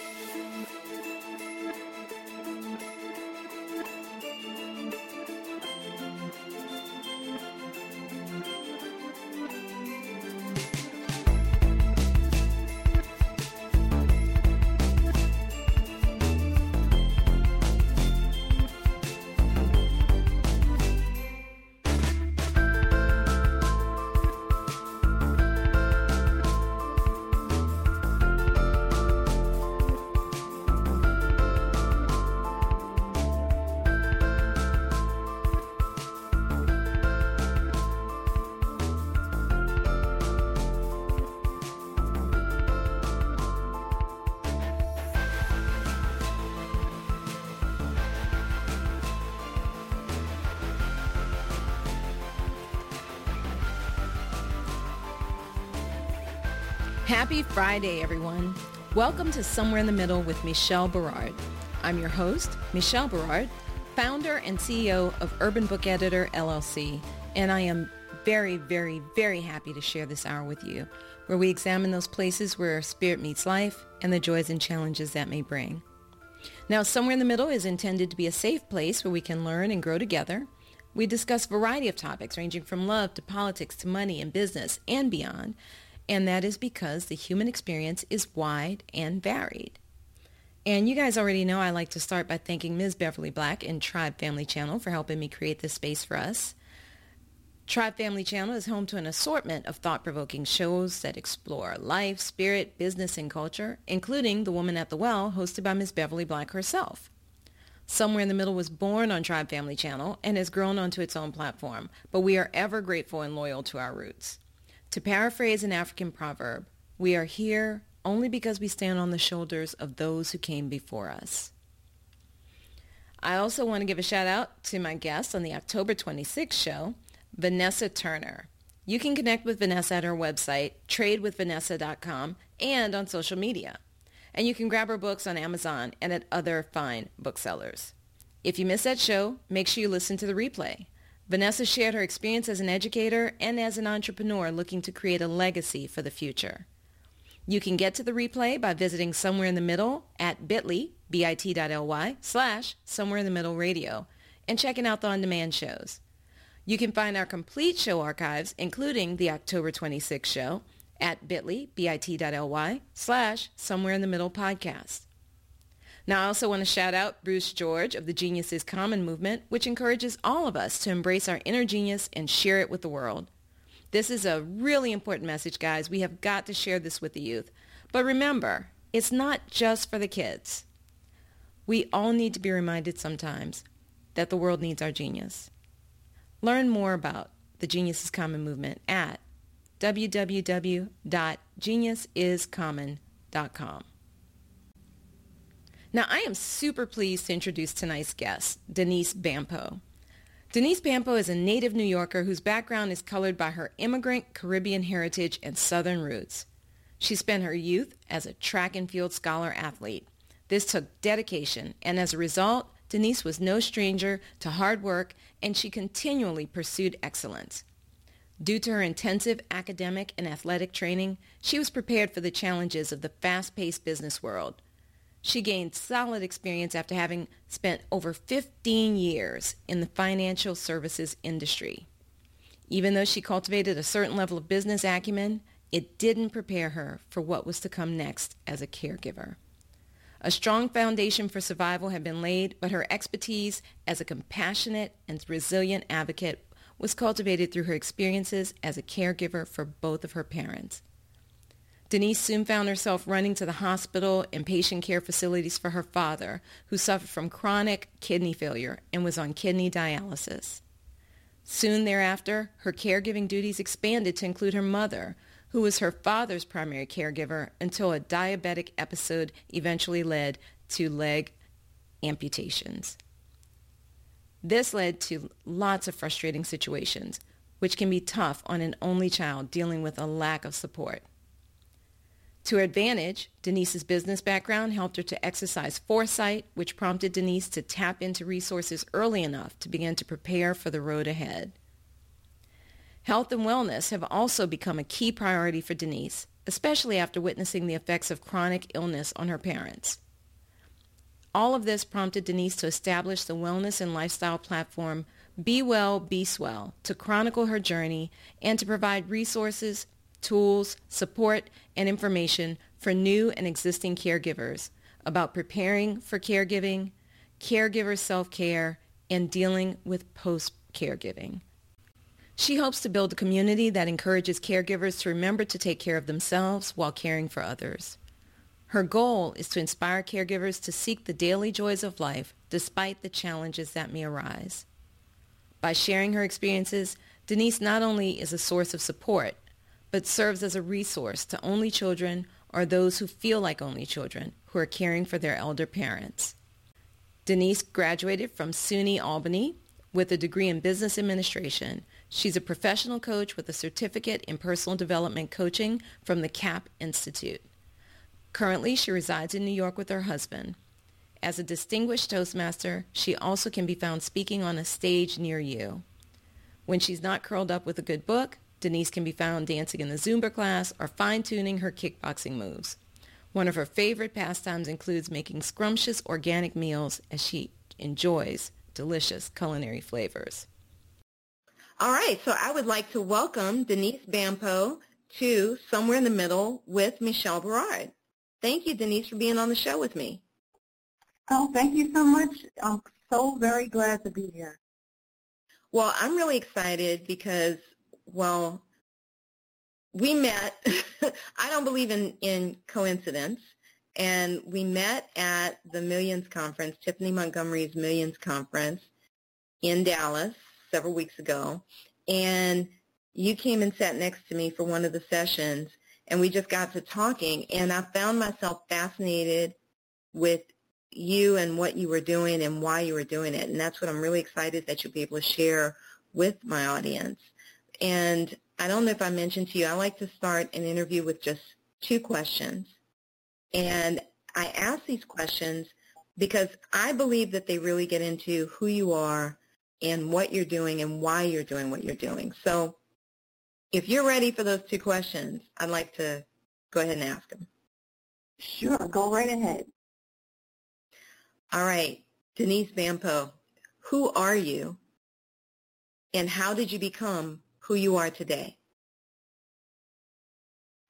Música Happy Friday, everyone. Welcome to Somewhere in the Middle with Michelle Berard. I'm your host, Michelle Berard, founder and CEO of Urban Book Editor, LLC, and I am very, very, very happy to share this hour with you, where we examine those places where spirit meets life and the joys and challenges that may bring. Now, Somewhere in the Middle is intended to be a safe place where we can learn and grow together. We discuss a variety of topics ranging from love to politics to money and business and beyond and that is because the human experience is wide and varied. And you guys already know I like to start by thanking Ms. Beverly Black and Tribe Family Channel for helping me create this space for us. Tribe Family Channel is home to an assortment of thought-provoking shows that explore life, spirit, business, and culture, including The Woman at the Well, hosted by Ms. Beverly Black herself. Somewhere in the Middle was born on Tribe Family Channel and has grown onto its own platform, but we are ever grateful and loyal to our roots. To paraphrase an African proverb, we are here only because we stand on the shoulders of those who came before us. I also want to give a shout out to my guest on the October 26th show, Vanessa Turner. You can connect with Vanessa at her website, tradewithvanessa.com, and on social media. And you can grab her books on Amazon and at other fine booksellers. If you missed that show, make sure you listen to the replay. Vanessa shared her experience as an educator and as an entrepreneur looking to create a legacy for the future. You can get to the replay by visiting Somewhere in the Middle at bit.ly, bit.ly, slash Somewhere in the Middle Radio, and checking out the on-demand shows. You can find our complete show archives, including the October 26th show, at bit.ly, bit.ly, slash Somewhere in the Middle podcast. Now, I also want to shout out Bruce George of the Genius is Common movement, which encourages all of us to embrace our inner genius and share it with the world. This is a really important message, guys. We have got to share this with the youth. But remember, it's not just for the kids. We all need to be reminded sometimes that the world needs our genius. Learn more about the Genius is Common movement at www.geniusiscommon.com. Now, I am super pleased to introduce tonight's guest, Denise Bampo. Denise Bampo is a native New Yorker whose background is colored by her immigrant Caribbean heritage and Southern roots. She spent her youth as a track and field scholar athlete. This took dedication, and as a result, Denise was no stranger to hard work, and she continually pursued excellence. Due to her intensive academic and athletic training, she was prepared for the challenges of the fast-paced business world. She gained solid experience after having spent over 15 years in the financial services industry. Even though she cultivated a certain level of business acumen, it didn't prepare her for what was to come next as a caregiver. A strong foundation for survival had been laid, but her expertise as a compassionate and resilient advocate was cultivated through her experiences as a caregiver for both of her parents. Denise soon found herself running to the hospital and patient care facilities for her father, who suffered from chronic kidney failure and was on kidney dialysis. Soon thereafter, her caregiving duties expanded to include her mother, who was her father's primary caregiver until a diabetic episode eventually led to leg amputations. This led to lots of frustrating situations, which can be tough on an only child dealing with a lack of support. To her advantage, Denise's business background helped her to exercise foresight, which prompted Denise to tap into resources early enough to begin to prepare for the road ahead. Health and wellness have also become a key priority for Denise, especially after witnessing the effects of chronic illness on her parents. All of this prompted Denise to establish the wellness and lifestyle platform Be Well, Be Swell to chronicle her journey and to provide resources, tools, support, and information for new and existing caregivers about preparing for caregiving, caregiver self-care, and dealing with post-caregiving. She hopes to build a community that encourages caregivers to remember to take care of themselves while caring for others. Her goal is to inspire caregivers to seek the daily joys of life despite the challenges that may arise. By sharing her experiences, Denise not only is a source of support, but serves as a resource to only children or those who feel like only children who are caring for their elder parents. Denise graduated from SUNY Albany with a degree in business administration. She's a professional coach with a certificate in personal development coaching from the CAP Institute. Currently, she resides in New York with her husband. As a distinguished Toastmaster, she also can be found speaking on a stage near you. When she's not curled up with a good book, Denise can be found dancing in the Zumba class or fine-tuning her kickboxing moves. One of her favorite pastimes includes making scrumptious organic meals as she enjoys delicious culinary flavors. All right, so I would like to welcome Denise Bampo to Somewhere in the Middle with Michelle Berard. Thank you, Denise, for being on the show with me. Oh, thank you so much. I'm so very glad to be here. Well, I'm really excited because, well, we met, I don't believe in, in coincidence, and we met at the Millions Conference, Tiffany Montgomery's Millions Conference in Dallas several weeks ago, and you came and sat next to me for one of the sessions, and we just got to talking and I found myself fascinated with you and what you were doing and why you were doing it. And that's what I'm really excited that you'll be able to share with my audience. And I don't know if I mentioned to you, I like to start an interview with just two questions. And I ask these questions because I believe that they really get into who you are and what you're doing and why you're doing what you're doing. So if you're ready for those two questions, I'd like to go ahead and ask them. Sure, go right ahead. All right, Denise Bampo, who are you and how did you become who you are today?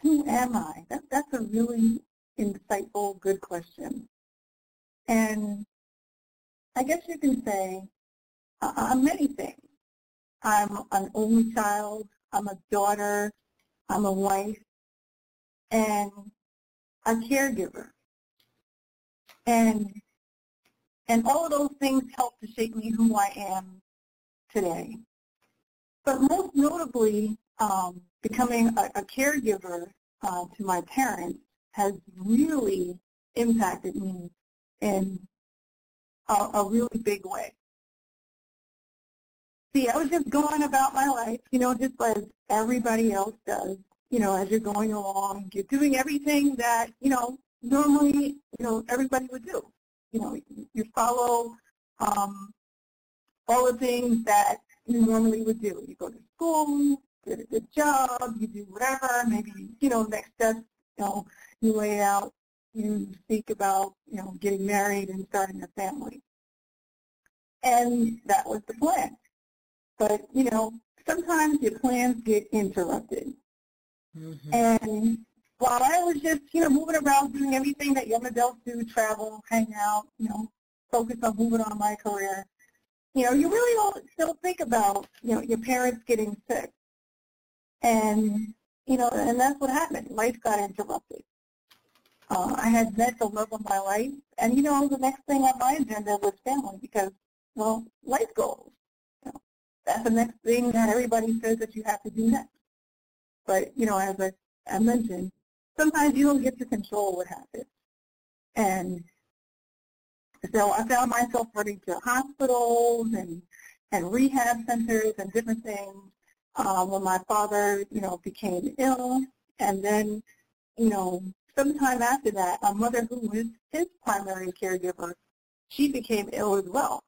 Who am I? That, that's a really insightful, good question. And I guess you can say uh, I'm many things. I'm an only child I'm a daughter, I'm a wife, and a caregiver. And and all of those things help to shape me who I am today. But most notably, um, becoming a, a caregiver uh, to my parents has really impacted me in a, a really big way see, I was just going about my life, you know, just as everybody else does. You know, as you're going along, you're doing everything that, you know, normally, you know, everybody would do. You know, you follow um, all the things that you normally would do. You go to school, get a good job, you do whatever, maybe, you know, next step, you know, you lay out, you speak about, you know, getting married and starting a family. And that was the plan. But, you know, sometimes your plans get interrupted. Mm-hmm. And while I was just, you know, moving around doing everything that young adults do, travel, hang out, you know, focus on moving on my career, you know, you really don't still think about, you know, your parents getting sick. And, you know, and that's what happened. Life got interrupted. Uh, I had met the love of my life, and, you know, the next thing on my agenda was family because, well, life goals that's the next thing that everybody says that you have to do next. But, you know, as I, I mentioned, sometimes you don't get to control what happens. And so I found myself running to hospitals and, and rehab centers and different things uh, when my father, you know, became ill. And then, you know, sometime after that, my mother, who was his primary caregiver, she became ill as well.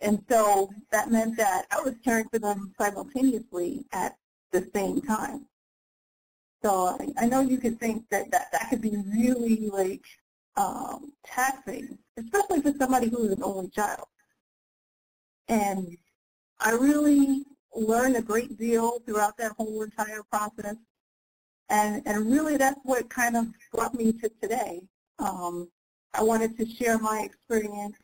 And so that meant that I was caring for them simultaneously at the same time. So I, I know you could think that, that that could be really like um, taxing, especially for somebody who is an only child. And I really learned a great deal throughout that whole entire process. And, and really that's what kind of brought me to today. Um, I wanted to share my experience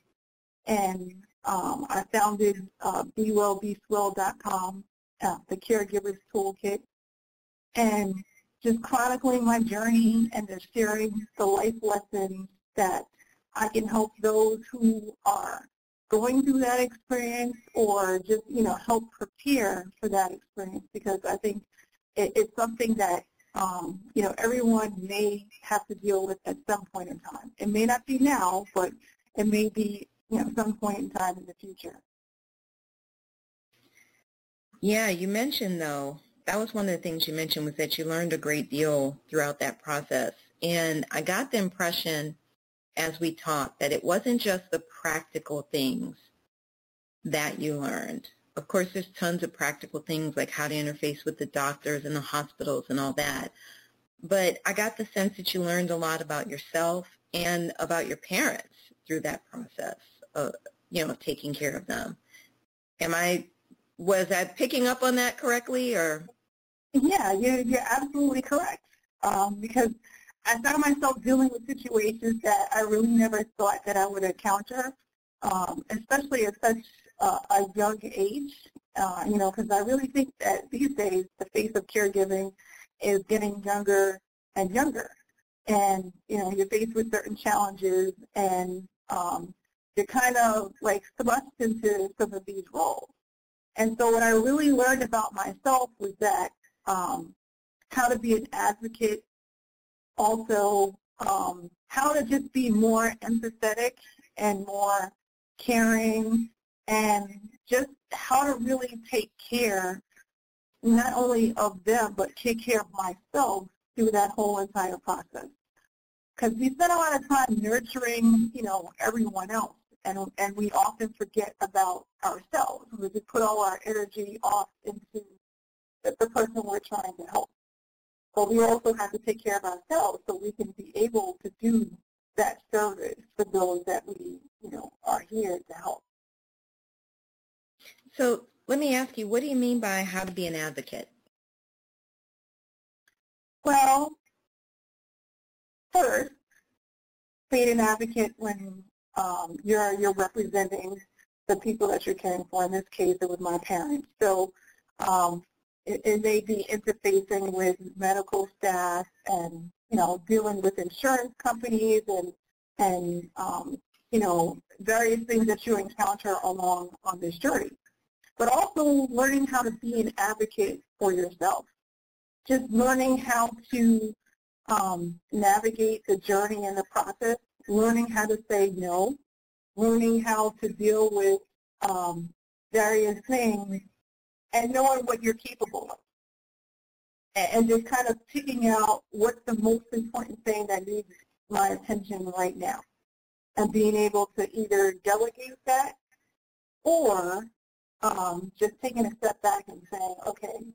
and um, I founded uh, BeWellBeSwell.com, uh, the Caregiver's Toolkit, and just chronicling my journey and just sharing the life lessons that I can help those who are going through that experience or just, you know, help prepare for that experience because I think it, it's something that, um, you know, everyone may have to deal with at some point in time. It may not be now, but it may be, you know, some point in time in the future. Yeah, you mentioned though, that was one of the things you mentioned was that you learned a great deal throughout that process. And I got the impression as we talked that it wasn't just the practical things that you learned. Of course, there's tons of practical things like how to interface with the doctors and the hospitals and all that. But I got the sense that you learned a lot about yourself and about your parents through that process of, you know, taking care of them. Am I, was I picking up on that correctly or? Yeah, you're, you're absolutely correct. Um, because I found myself dealing with situations that I really never thought that I would encounter, um, especially at such uh, a young age. Uh, you know, because I really think that these days the face of caregiving is getting younger and younger, and you know you're faced with certain challenges, and um, you're kind of like thrust into some of these roles. And so what I really learned about myself was that um, how to be an advocate also um, how to just be more empathetic and more caring and just how to really take care not only of them but take care of myself through that whole entire process. Because we spend a lot of time nurturing, you know, everyone else, and and we often forget about ourselves. We just put all our energy off into the, person we're trying to help. But we also have to take care of ourselves so we can be able to do that service for those that we, you know, are here to help. So let me ask you, what do you mean by how to be an advocate? Well, first, be an advocate when um, you're you're representing the people that you're caring for. In this case, it was my parents. So um, it, may be interfacing with medical staff and, you know, dealing with insurance companies and, and um, you know, various things that you encounter along on this journey. But also learning how to be an advocate for yourself. Just learning how to um, navigate the journey and the process, learning how to say no, learning how to deal with um, various things and knowing what you're capable of. And just kind of picking out what's the most important thing that needs my attention right now. And being able to either delegate that or um, just taking a step back and saying, okay,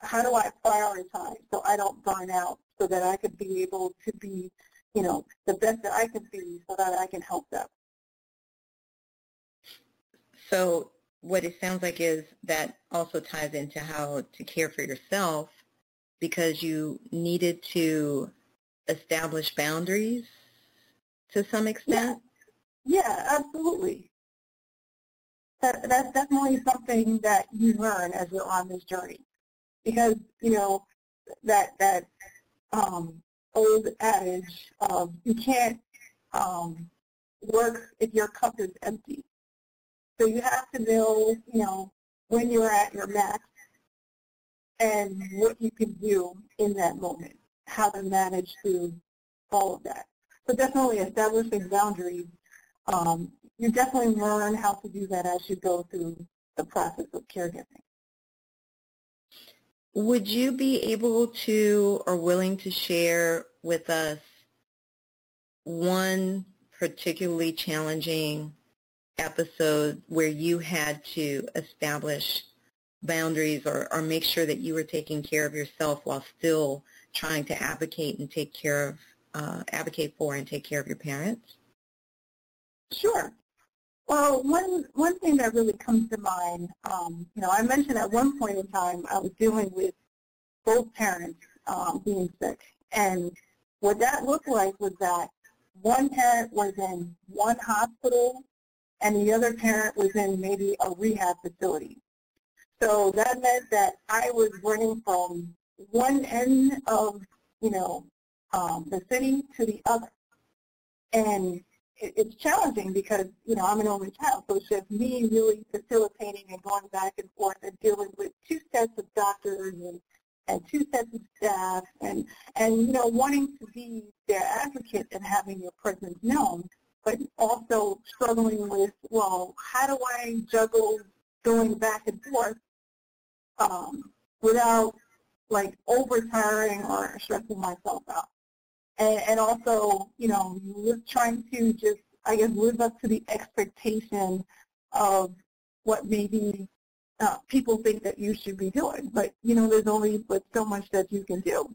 how do I prioritize so I don't burn out so that I could be able to be, you know, the best that I can be so that I can help them. So what it sounds like is that also ties into how to care for yourself because you needed to establish boundaries to some extent? Yeah, yeah absolutely. That, that's definitely something that you learn as you're on this journey. Because, you know, that, that um, old adage of you can't um, work if your cup is empty. So you have to know, you know, when you're at your max and what you can do in that moment, how to manage through all of that. So definitely establishing boundaries. Um, you definitely learn how to do that as you go through the process of caregiving. Would you be able to or willing to share with us one particularly challenging episode where you had to establish boundaries or, or make sure that you were taking care of yourself while still trying to advocate and take care of, uh, advocate for and take care of your parents? Sure. Well, one one thing that really comes to mind, um, you know, I mentioned at one point in time I was dealing with both parents um, being sick, and what that looked like was that one parent was in one hospital and the other parent was in maybe a rehab facility. So that meant that I was running from one end of, you know, um, the city to the other. And it, it's challenging because, you know, I'm an only child, so it's just me really facilitating and going back and forth and dealing with two sets of doctors and, and two sets of staff and, and, you know, wanting to be their advocate and having your presence known, but also struggling with, well, how do I juggle going back and forth um, without like overtiring or stressing myself out. And, and also, you know, trying to just, I guess, live up to the expectation of what maybe uh, people think that you should be doing. But, you know, there's only but so much that you can do.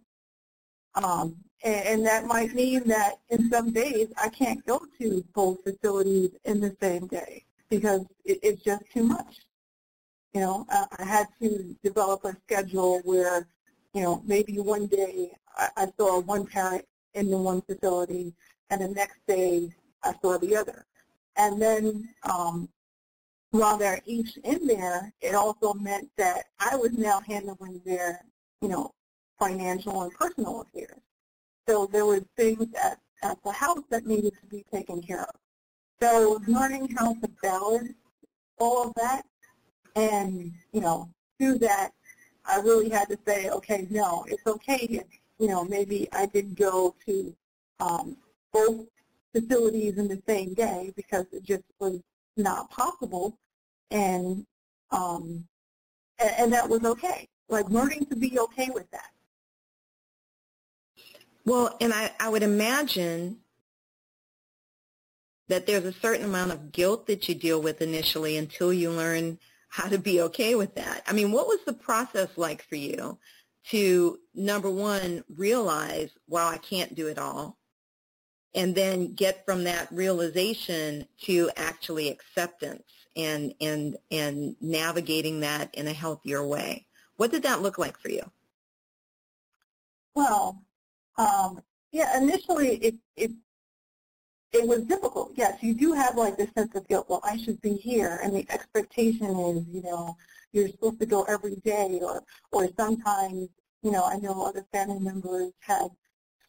Um, and, and that might mean that in some days I can't go to both facilities in the same day because it, it's just too much. You know, I had to develop a schedule where, you know, maybe one day I, I saw one parent in the one facility, and the next day I saw the other. And then um, while they're each in there, it also meant that I was now handling their, you know, financial and personal affairs. So there was things at, at the house that needed to be taken care of. So learning how to balance all of that and, you know, through that, I really had to say, okay, no, it's okay if, you know, maybe I didn't go to um, both facilities in the same day because it just was not possible. And, um, and, and that was okay. Like learning to be okay with that. Well, and I, I would imagine that there's a certain amount of guilt that you deal with initially until you learn how to be okay with that. I mean, what was the process like for you to, number one, realize, wow, I can't do it all, and then get from that realization to actually acceptance and, and, and navigating that in a healthier way? What did that look like for you? Well, um, yeah, initially it, it it was difficult. Yes, you do have like this sense of guilt. Well, I should be here, and the expectation is, you know, you're supposed to go every day, or or sometimes, you know, I know other family members had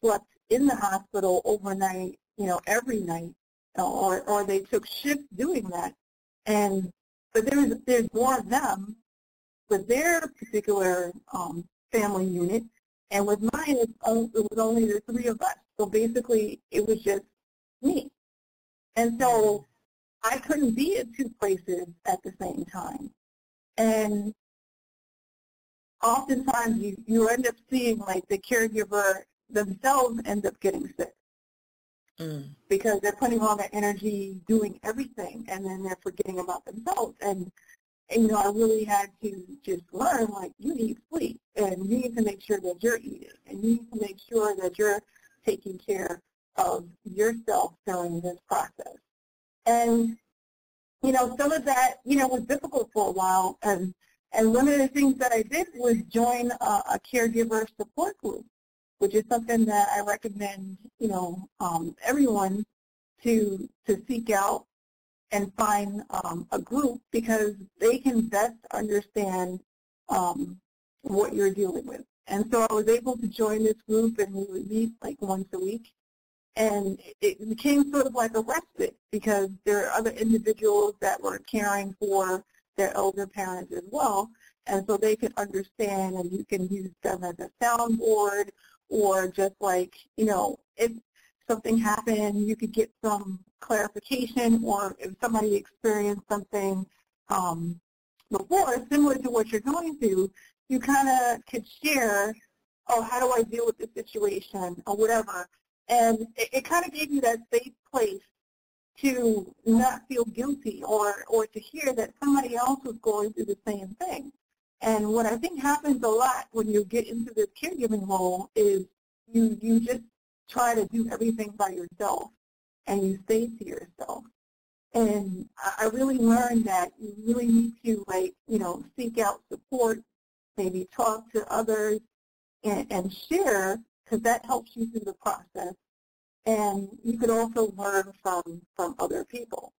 slept in the hospital overnight, you know, every night, or or they took shifts doing that, and but there's there's more of them with their particular um, family unit, and with mine, it was only the three of us. So basically, it was just me. And so I couldn't be at two places at the same time. And oftentimes you, you end up seeing like the caregiver themselves end up getting sick. Mm. Because they're putting all their energy doing everything and then they're forgetting about themselves. And you know, I really had to just learn like you need sleep and you need to make sure that you're eating and you need to make sure that you're taking care of yourself during this process. And, you know, some of that, you know, was difficult for a while. And, and one of the things that I did was join a, a caregiver support group, which is something that I recommend, you know, um, everyone to, to seek out and find um, a group because they can best understand um, what you're dealing with. And so I was able to join this group and we would meet like once a week and it became sort of like a respite because there are other individuals that were caring for their elder parents as well, and so they could understand and you can use them as a soundboard or just like, you know, if something happened, you could get some clarification or if somebody experienced something um, before, similar to what you're going through, you kind of could share, oh, how do I deal with this situation or whatever. And it, it kind of gave you that safe place to not feel guilty or, or to hear that somebody else was going through the same thing. And what I think happens a lot when you get into this caregiving role is you you just try to do everything by yourself and you stay to yourself. And I really learned that you really need to like, you know, seek out support, maybe talk to others and, and share because that helps you through the process. And you could also learn from, from other people.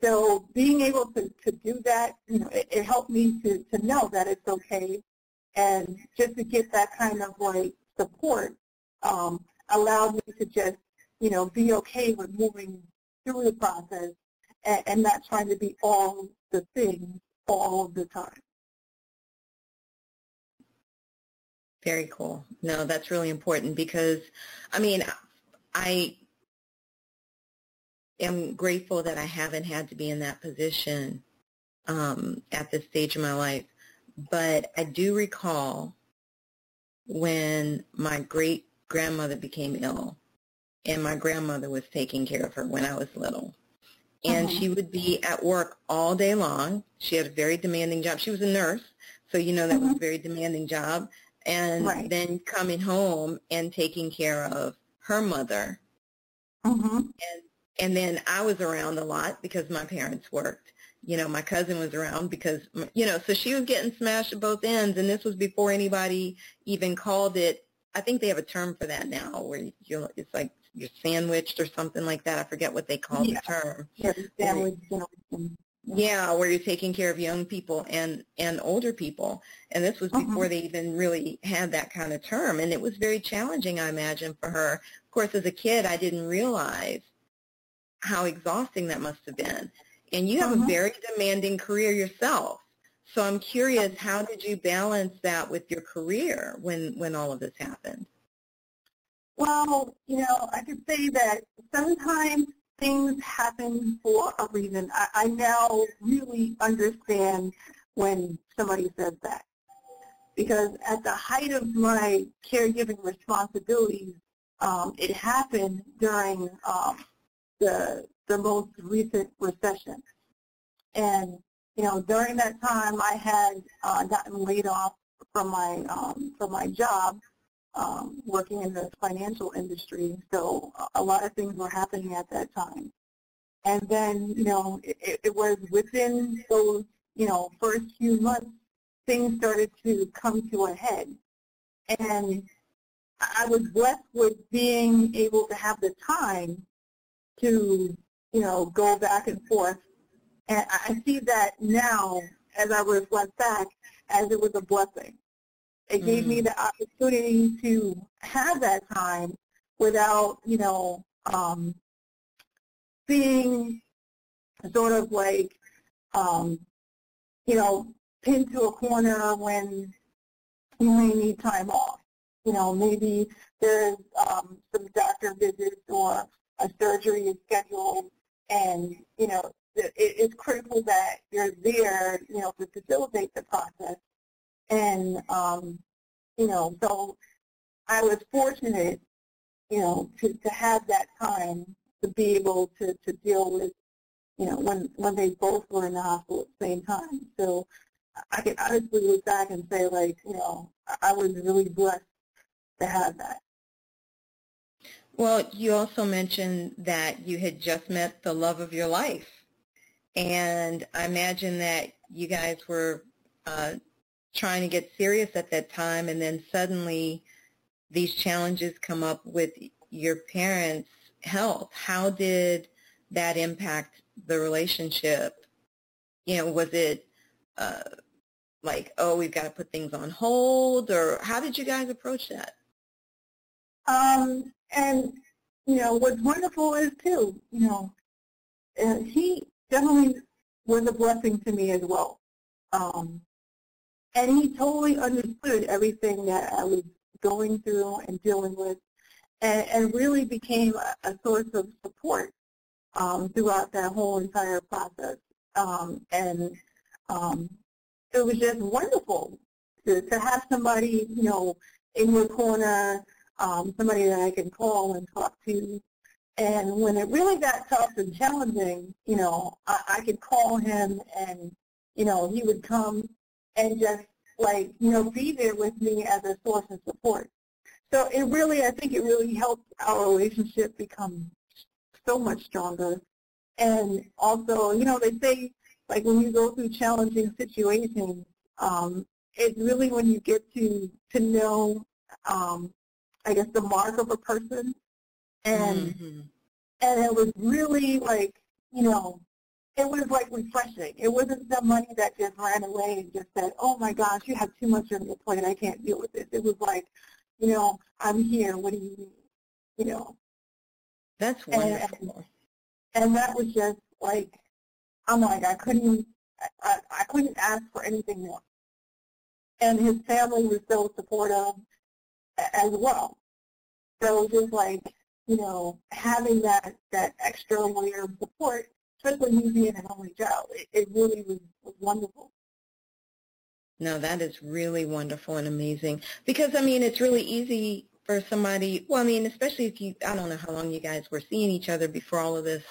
So being able to, to do that, you know, it, it helped me to, to know that it's okay. And just to get that kind of like support um, allowed me to just, you know, be okay with moving through the process and, and not trying to be all the things all the time. Very cool. No, that's really important because, I mean, I am grateful that I haven't had to be in that position um, at this stage of my life. But I do recall when my great grandmother became ill and my grandmother was taking care of her when I was little. And mm-hmm. she would be at work all day long. She had a very demanding job. She was a nurse, so you know that mm-hmm. was a very demanding job. And right. then coming home and taking care of her mother. Mm-hmm. And and then I was around a lot because my parents worked. You know, my cousin was around because, you know, so she was getting smashed at both ends. And this was before anybody even called it. I think they have a term for that now where you it's like you're sandwiched or something like that. I forget what they call yeah. the term. Yeah, sandwich Yeah, where you're taking care of young people and and older people, and this was uh-huh. before they even really had that kind of term, and it was very challenging, I imagine, for her. Of course, as a kid, I didn't realize how exhausting that must have been. And you have uh-huh. a very demanding career yourself. So I'm curious, how did you balance that with your career when, when all of this happened? Well, you know, I could say that sometimes things happen for a reason. I, I now really understand when somebody says that. Because at the height of my caregiving responsibilities, um, it happened during um, the the most recent recession. And you know, during that time, I had uh, gotten laid off from my um, from my job um, working in the financial industry. So a lot of things were happening at that time. And then, you know, it, it was within those, you know, first few months, things started to come to a head. And I was blessed with being able to have the time to, you know, go back and forth. And I see that now, as I reflect back, as it was a blessing. It gave me mm. the opportunity to have that time without, you know, um, being sort of like, um, you know, pinned to a corner when you may need time off. You know, maybe there's um, some doctor visits or a surgery is scheduled, and you know it, it's critical that you're there, you know, to facilitate the process. And um, you know, so I was fortunate, you know, to to have that time to be able to to deal with, you know, when when they both were in the hospital at the same time. So I can honestly look back and say, like, you know, I was really blessed to have that. Well, you also mentioned that you had just met the love of your life. And I imagine that you guys were uh, trying to get serious at that time, and then suddenly these challenges come up with your parents' health. How did that impact the relationship? You know, was it uh, like, oh, we've got to put things on hold, or how did you guys approach that? Um, and, you know, what's wonderful is, too, you know, uh, he definitely was a blessing to me as well. Um, and he totally understood everything that I was going through and dealing with and, and really became a, a, source of support um, throughout that whole entire process. Um, and um, it was just wonderful to, to have somebody, you know, in your corner um, somebody that I can call and talk to. And when it really got tough and challenging, you know, I, I could call him and, you know, he would come and just like, you know, be there with me as a source of support. So it really, I think it really helped our relationship become so much stronger. And also, you know, they say, like, when you go through challenging situations, um, it's really when you get to, to know, um, I guess, the mark of a person. And, mm-hmm. and it was really like, you know, it was like refreshing. It wasn't the money that just ran away and just said, oh my gosh, you have too much on your plate. I can't deal with this. It was like, you know, I'm here. What do you need? You know. That's wonderful. And, and that was just like, I'm like, I couldn't, I, I couldn't ask for anything more. And his family was so supportive as well. So it was just like, you know, having that, that extra layer of support especially me being an only child. It, it really was, was wonderful. No, that is really wonderful and amazing. Because, I mean, it's really easy for somebody, well, I mean, especially if you, I don't know how long you guys were seeing each other before all of this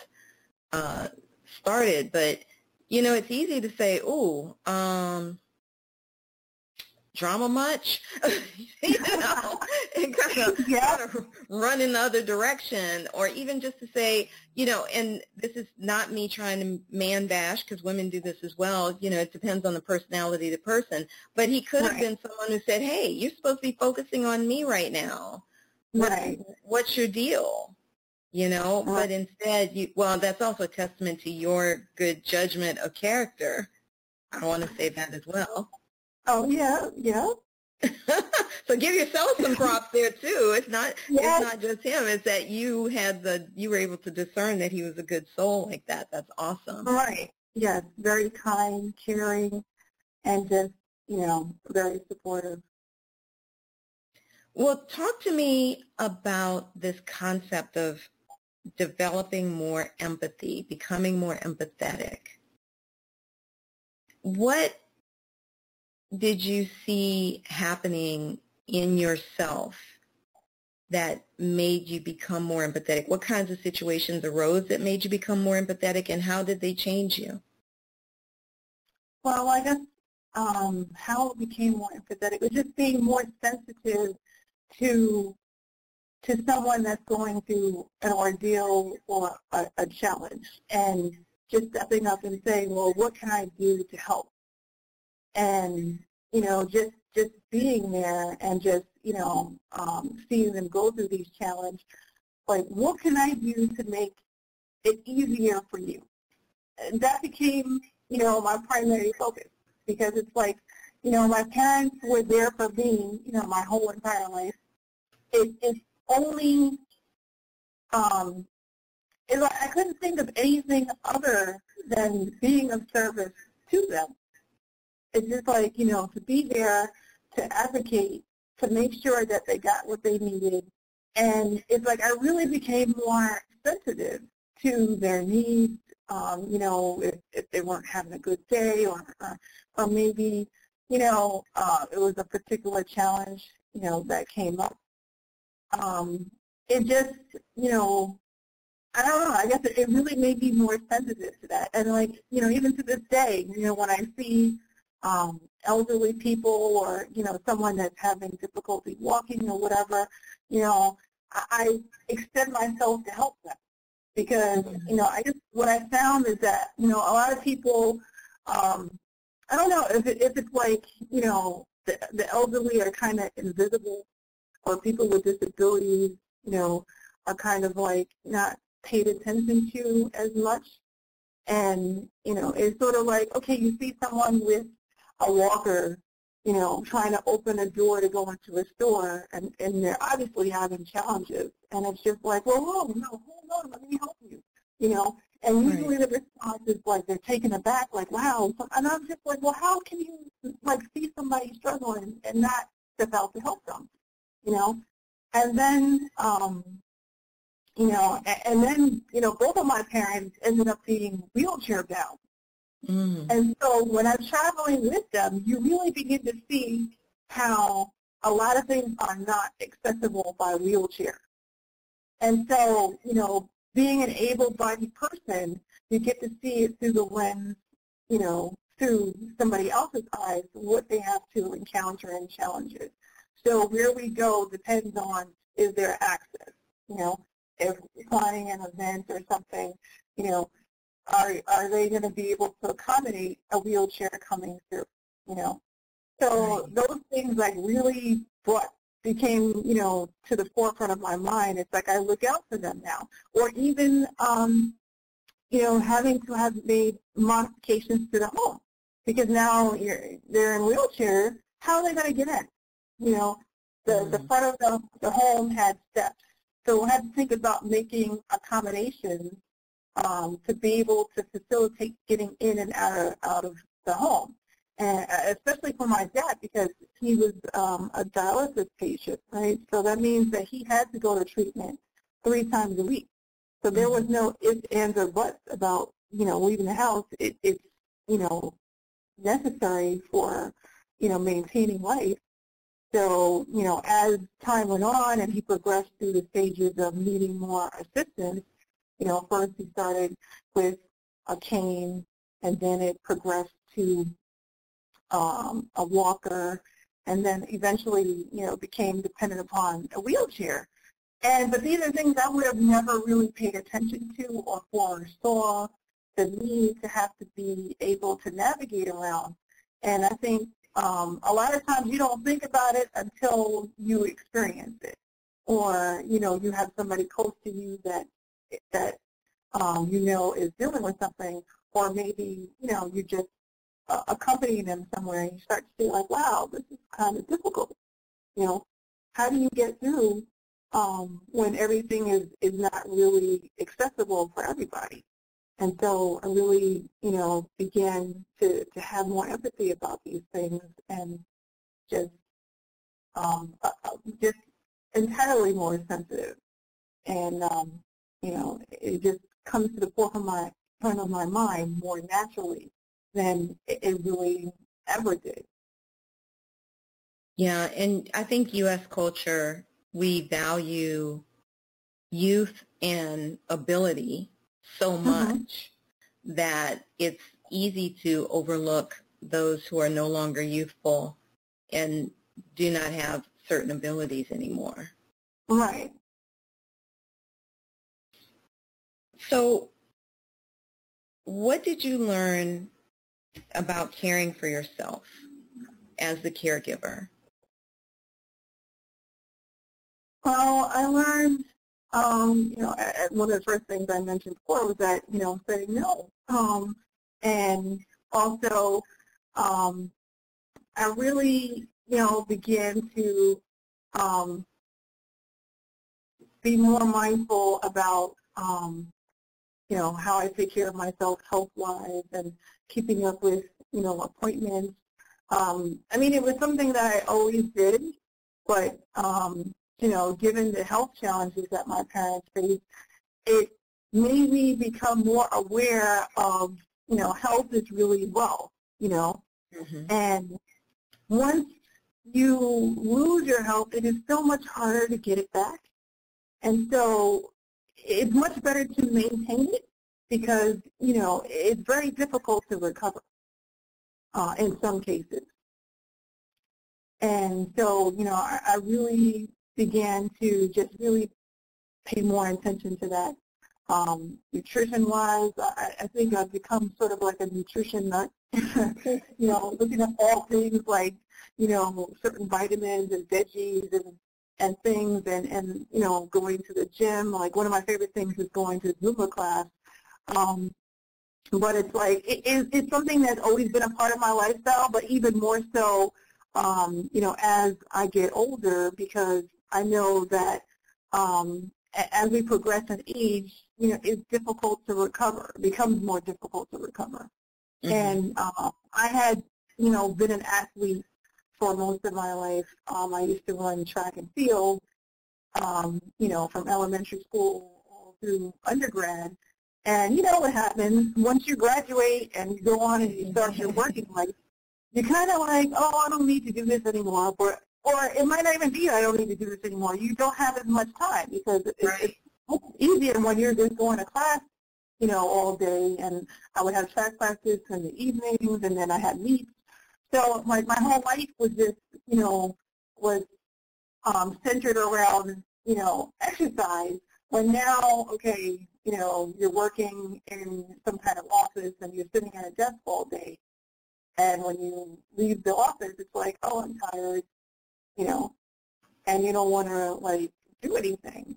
uh, started, but, you know, it's easy to say, oh, um, drama much, you know, and kind of, yeah. kind of run in the other direction, or even just to say, you know, and this is not me trying to man bash because women do this as well. You know, it depends on the personality of the person. But he could have right. been someone who said, "Hey, you're supposed to be focusing on me right now. Right. What's your deal?" You know, right. but instead, you well, that's also a testament to your good judgment of character. I want to say that as well. Oh yeah, yeah. so give yourself some props there too. It's not yes. it's not just him. It's that you had the you were able to discern that he was a good soul like that. That's awesome. Right. Yes. Very kind, caring, and just you know very supportive. Well, talk to me about this concept of developing more empathy, becoming more empathetic. What did you see happening in yourself that made you become more empathetic? What kinds of situations arose that made you become more empathetic, and how did they change you? Well, I guess um, how it became more empathetic was just being more sensitive to to someone that's going through an ordeal or a, a challenge, and just stepping up and saying, "Well, what can I do to help?" And you know just just being there and just you know um, seeing them go through these challenges like what can I do to make it easier for you? And that became you know my primary focus because it's like you know my parents were there for me you know my whole entire life. It, it's only um, it, I couldn't think of anything other than being of service to them it's just like, you know, to be there, to advocate, to make sure that they got what they needed. And it's like I really became more sensitive to their needs, um, you know, if, if they weren't having a good day or, or, or maybe, you know, uh, it was a particular challenge, you know, that came up. Um, it just, you know, I don't know, I guess it, it really made me more sensitive to that. And like, you know, even to this day, you know, when I see um, elderly people or, you know, someone that's having difficulty walking or whatever, you know, I, I extend myself to help them. Because, you know, I just, what I found is that, you know, a lot of people, um, I don't know if, it, if it's like, you know, the, the elderly are kind of invisible or people with disabilities, you know, are kind of like not paid attention to as much. And, you know, it's sort of like, okay, you see someone with a walker, you know, trying to open a door to go into a store, and, and they're obviously having challenges. And it's just like, well, whoa, no, hold on, let me help you, you know. And usually right. the response is like they're taken aback, like, wow. And I'm just like, well, how can you like see somebody struggling and not step out to help them, you know? And then, um, you know, and, and then, you know, both of my parents ended up being wheelchair bound. Mm. And so when I'm traveling with them, you really begin to see how a lot of things are not accessible by wheelchair. And so, you know, being an able-bodied person, you get to see it through the lens, you know, through somebody else's eyes what they have to encounter and challenges. So where we go depends on is there access. You know, if planning an event or something, you know, are are they going to be able to accommodate a wheelchair coming through? You know, so right. those things like really brought became you know to the forefront of my mind. It's like I look out for them now, or even um, you know having to have made modifications to the home because now you're they're in wheelchair. How are they going to get in? You know, the mm-hmm. the front of the, the home had steps, so we had to think about making accommodations um, to be able to facilitate getting in and out of, out of the home. And uh, especially for my dad because he was um, a dialysis patient, right? So that means that he had to go to treatment three times a week. So there was mm-hmm. no ifs, ands, or buts about, you know, leaving the house. It, it's, you know, necessary for, you know, maintaining life. So, you know, as time went on and he progressed through the stages of needing more assistance, you know, first he started with a cane and then it progressed to um, a walker and then eventually, you know, became dependent upon a wheelchair. And, but these are things I would have never really paid attention to or foresaw the need to have to be able to navigate around. And I think um, a lot of times you don't think about it until you experience it, or you know you have somebody close to you that that um, you know is dealing with something, or maybe you know you just uh, accompany them somewhere and you start to feel like, wow, this is kind of difficult. You know, how do you get through um, when everything is is not really accessible for everybody? And so I really, you know, began to, to have more empathy about these things and just um, uh, uh just entirely more sensitive. And, um, you know, it just comes to the forefront of my, front of my mind more naturally than it really ever did. Yeah, and I think U.S. culture, we value youth and ability so mm-hmm. much mm-hmm. that it's easy to overlook those who are no longer youthful and do not have certain abilities anymore. Right. So what did you learn about caring for yourself as the caregiver? Well, I learned um, you know, one of the first things I mentioned before was that, you know, saying no. Um, and also, um, I really, you know, began to um, be more mindful about, um, you know, how I take care of myself health-wise and keeping up with, you know, appointments. Um, I mean, it was something that I always did, but um, you know, given the health challenges that my parents faced, it made me become more aware of, you know, health is really well, you know. Mm-hmm. And once you lose your health, it is so much harder to get it back. And so it's much better to maintain it because, you know, it's very difficult to recover uh, in some cases. And so, you know, I, I really began to just really pay more attention to that. Um, nutrition-wise, I, I think I've become sort of like a nutrition nut. you know, looking at all things like, you know, certain vitamins and veggies and and things and, and, you know, going to the gym. Like one of my favorite things is going to Zumba class. Um, but it's like, it, it's something that's always been a part of my lifestyle, but even more so, um, you know, as I get older because I know that um, as we progress in age, you know, it's difficult to recover. It becomes more difficult to recover. Mm-hmm. And uh, I had, you know, been an athlete for most of my life. Um, I used to run track and field, um, you know, from elementary school all through undergrad. And you know what happens once you graduate and you go on and you start your working life. You're kind of like, oh, I don't need to do this anymore. But or it might not even be I don't need to do this anymore. You don't have as much time because it's, right. it's easier when you're just going to class, you know, all day, and I would have track practice in the evenings, and then I had meets. So my my whole life was just, you know, was um, centered around, you know, exercise. When now, okay, you know, you're working in some kind of office and you're sitting at a desk all day, and when you leave the office, it's like, oh, I'm tired, you know, and you don't want to like do anything.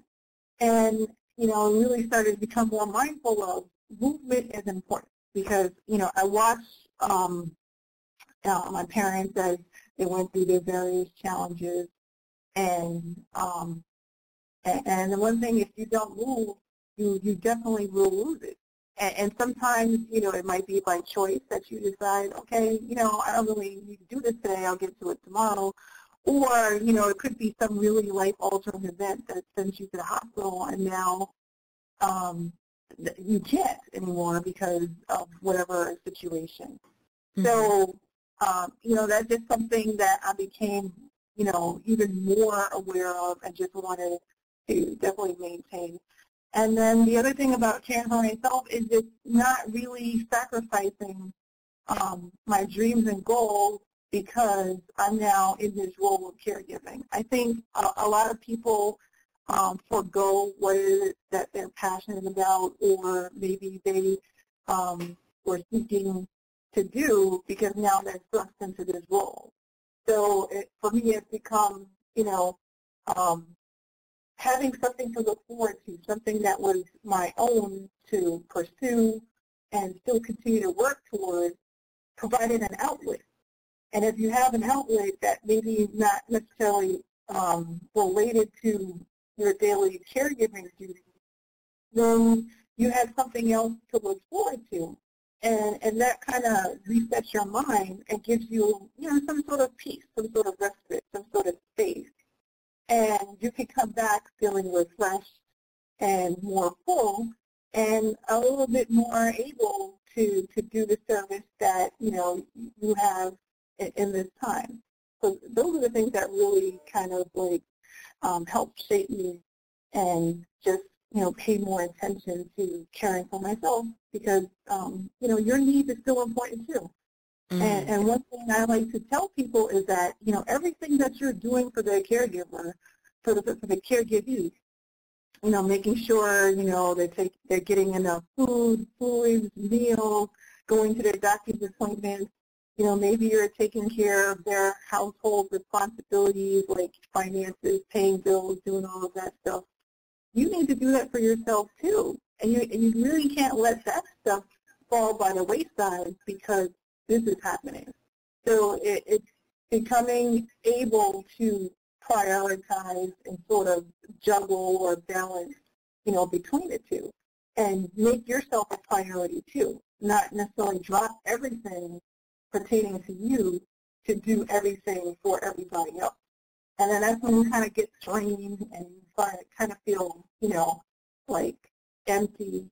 And you know, I really started to become more mindful of movement is important because, you know, I watched um, uh, my parents as they went through their various challenges and um, and, and the one thing, if you don't move, you, you definitely will lose it. And, and sometimes, you know, it might be by choice that you decide, okay, you know, I don't really need to do this today. I'll get to it tomorrow. Or, you know, it could be some really life-altering event that sends you to the hospital and now um, you can't anymore because of whatever situation. Mm-hmm. So, um, you know, that's just something that I became, you know, even more aware of and just wanted to definitely maintain. And then the other thing about caring for myself is just not really sacrificing um, my dreams and goals because I'm now in this role of caregiving. I think a, a lot of people um, forego what it is that they're passionate about or maybe they um, were seeking to do because now they're thrust into this role. So it, for me, it's become, you know, um, having something to look forward to, something that was my own to pursue and still continue to work towards, provided an outlet and if you have an outlet that maybe is not necessarily um, related to your daily caregiving duties, then you have something else to look forward to. And, and that kind of resets your mind and gives you, you know, some sort of peace, some sort of respite, some sort of space. And you can come back feeling refreshed and more full and a little bit more able to, to do the service that, you know, you have in, in this time. So those are the things that really kind of like um, help shape me and just you know pay more attention to caring for myself because um, you know your needs are still important too. Mm. And, and one thing I like to tell people is that you know everything that you're doing for the caregiver, for the for the caregivee, you know, making sure you know they take they're getting enough food, fluids, meals, going to their doctor's appointments, you know, maybe you're taking care of their household responsibilities like finances, paying bills, doing all of that stuff. You need to do that for yourself too. And you, and you really can't let that stuff fall by the wayside because this is happening. So it, it's becoming able to prioritize and sort of juggle or balance, you know, between the two and make yourself a priority too. Not necessarily drop everything pertaining to you to do everything for everybody else. And then that's when you kind of get drained and you kind of feel, you know, like empty.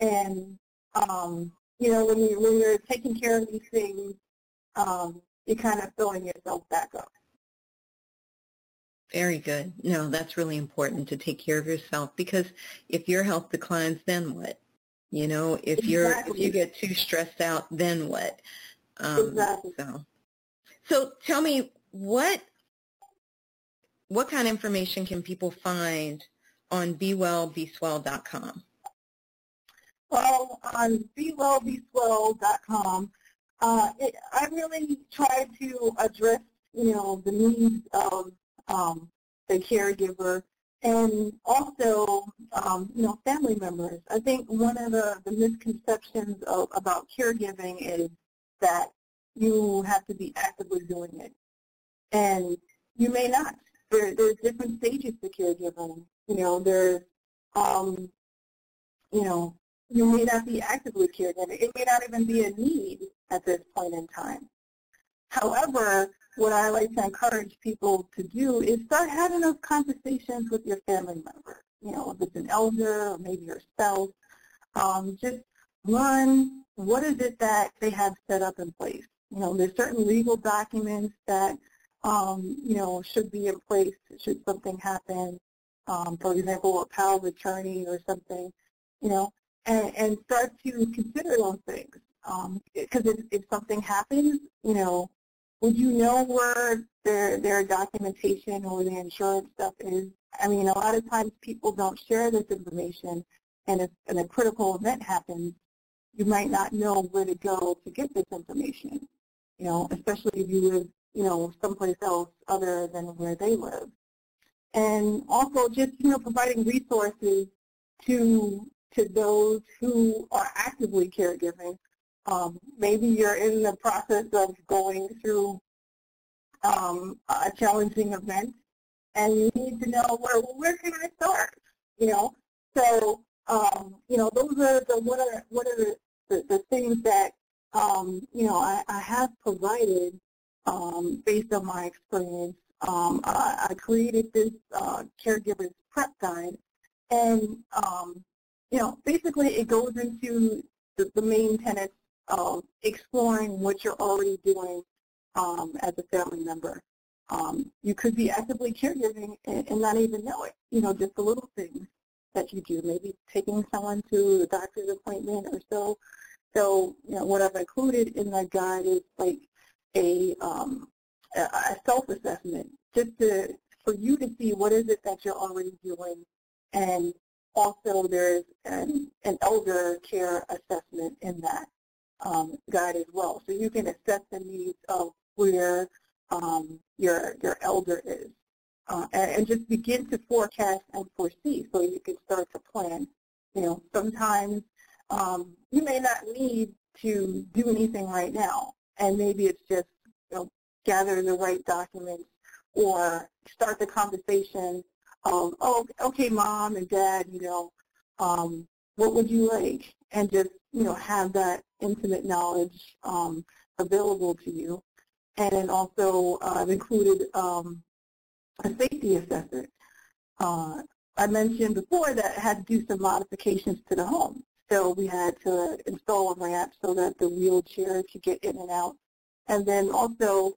And, um, you know, when, you, when you're taking care of these things, um, you're kind of filling yourself back up. Very good. No, that's really important to take care of yourself because if your health declines, then what? You know, if exactly. you're if you get too stressed out, then what? Um, exactly. So, so tell me what what kind of information can people find on bewellbeswell.com? Well, on bewellbeswell.com, uh, it, I really try to address, you know, the needs of um, the caregiver and also, um, you know, family members. I think one of the, the misconceptions of, about caregiving is that you have to be actively doing it. And you may not. There, there's different stages to caregiving. You know, there's, um, you know, you may not be actively caregiving. It may not even be a need at this point in time. However, what I like to encourage people to do is start having those conversations with your family members. You know, if it's an elder or maybe your spouse, um, just learn what is it that they have set up in place? You know, there's certain legal documents that, um, you know, should be in place should something happen. Um, for example, a power of attorney or something. You know, and, and start to consider those things. Because um, if, if something happens, you know, would you know where their their documentation or the insurance stuff is? I mean, a lot of times people don't share this information, and if and a critical event happens, you might not know where to go to get this information. You know, especially if you live, you know, someplace else other than where they live. And also just, you know, providing resources to to those who are actively caregiving. Um, maybe you're in the process of going through um, a challenging event, and you need to know where where can I start? You know, so um, you know those are the what are what are the, the, the things that um, you know I, I have provided um, based on my experience. Um, I, I created this uh, caregivers prep guide, and um, you know basically it goes into the, the main tenets of exploring what you're already doing um, as a family member. Um, you could be actively caregiving and, and, not even know it. You know, just the little things that you do, maybe taking someone to a doctor's appointment or so. So, you know, what I've included in that guide is like a, um, a self-assessment, just to for you to see what is it that you're already doing, and also there's an, an elder care assessment in that um, guide as well. So you can assess the needs of where um, your your elder is, uh, and, and, just begin to forecast and foresee, so you can start to plan. You know, sometimes um, you may not need to do anything right now, and maybe it's just you know, gather the right documents or start the conversation of, oh, okay, mom and dad, you know, um, what would you like? And just, you know, have that intimate knowledge um, available to you and also uh, I've included um, a safety assessment. Uh, I mentioned before that I had to do some modifications to the home. So we had to install a ramp so that the wheelchair could get in and out. And then also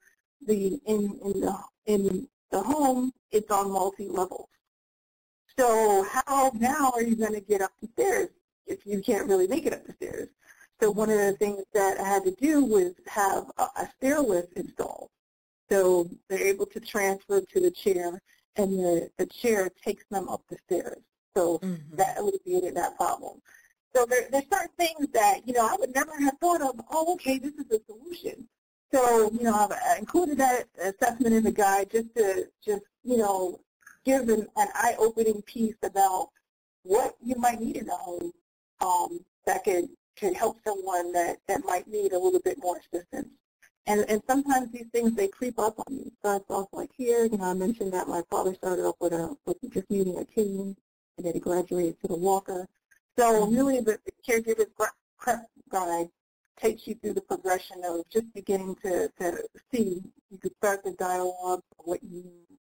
the in, in the in the home, it's on multi-levels. So how now are you going to get up the stairs if you can't really make it up the stairs? So one of the things that I had to do was have a, a stair lift installed. So they're able to transfer to the chair, and the, the chair takes them up the stairs. So mm-hmm. that alleviated that problem. So there, there's certain things that, you know, I would never have thought of, oh, okay, this is a solution. So, you know, I've included that assessment in the guide just to just, you know, give an, an eye-opening piece about what you might need in the home um, that could can help someone that, that might need a little bit more assistance. And, and sometimes these things, they creep up on you. Starts also like here, you know, I mentioned that my father started off with, a, with just needing a cane, and then he graduated to the walker. So mm-hmm. really the, the caregiver's prep guide takes you through the progression of just beginning to, to see. You could start the dialogue of what you need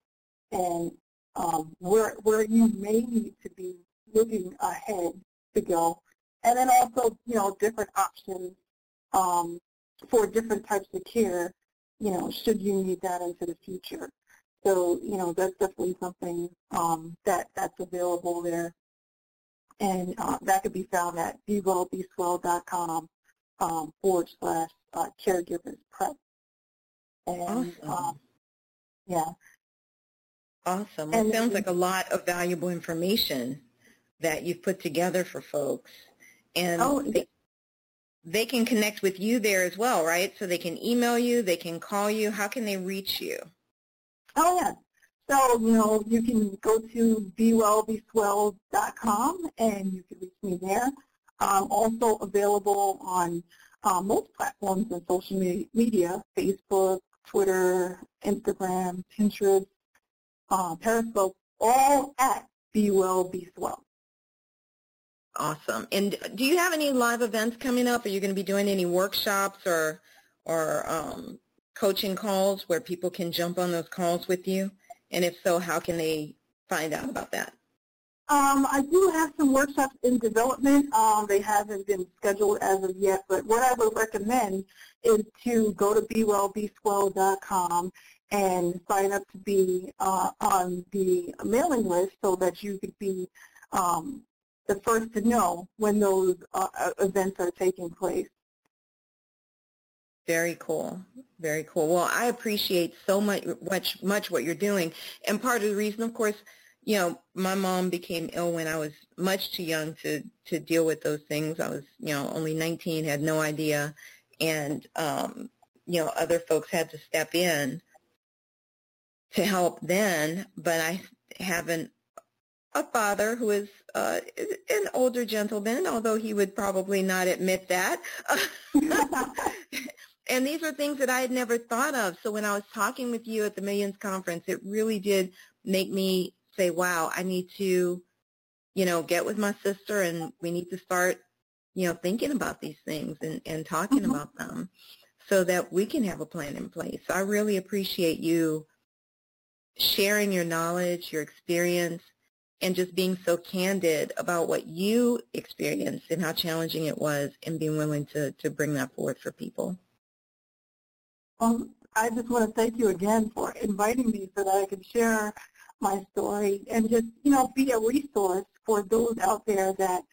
and um, where, where you may need to be looking ahead to go and then also, you know, different options um, for different types of care, you know, should you need that into the future. So, you know, that's definitely something um, that that's available there. And uh, that could be found at bewellbeswell.com um, forward slash uh, caregivers prep. And, awesome. Um, yeah. Awesome. Well, and, it sounds like a lot of valuable information that you've put together for folks and oh, they, they can connect with you there as well, right? So they can email you, they can call you. How can they reach you? Oh, yeah. So, you know, you can go to bewellbeswell.com and you can reach me there. Also available on uh, most platforms and social media, Facebook, Twitter, Instagram, Pinterest, uh, Periscope, all at Be Well, Be Swell. Awesome. And do you have any live events coming up? Are you going to be doing any workshops or or um, coaching calls where people can jump on those calls with you? And if so, how can they find out about that? Um, I do have some workshops in development. Um, they haven't been scheduled as of yet, but what I would recommend is to go to bewellbeswell.com and sign up to be uh, on the mailing list so that you could be um, the first to know when those uh, uh, events are taking place. Very cool. Very cool. Well, I appreciate so much, much, much what you're doing. And part of the reason, of course, you know, my mom became ill when I was much too young to, to deal with those things. I was, you know, only 19, had no idea. And, um, you know, other folks had to step in to help then, but I have an, a father who is uh, an older gentleman, although he would probably not admit that. and these are things that I had never thought of. So when I was talking with you at the Millions Conference, it really did make me say, wow, I need to, you know, get with my sister and we need to start, you know, thinking about these things and, and talking mm-hmm. about them so that we can have a plan in place. So I really appreciate you sharing your knowledge, your experience, and just being so candid about what you experienced and how challenging it was and being willing to, to bring that forth for people. Um, I just want to thank you again for inviting me so that I can share my story and just, you know, be a resource for those out there that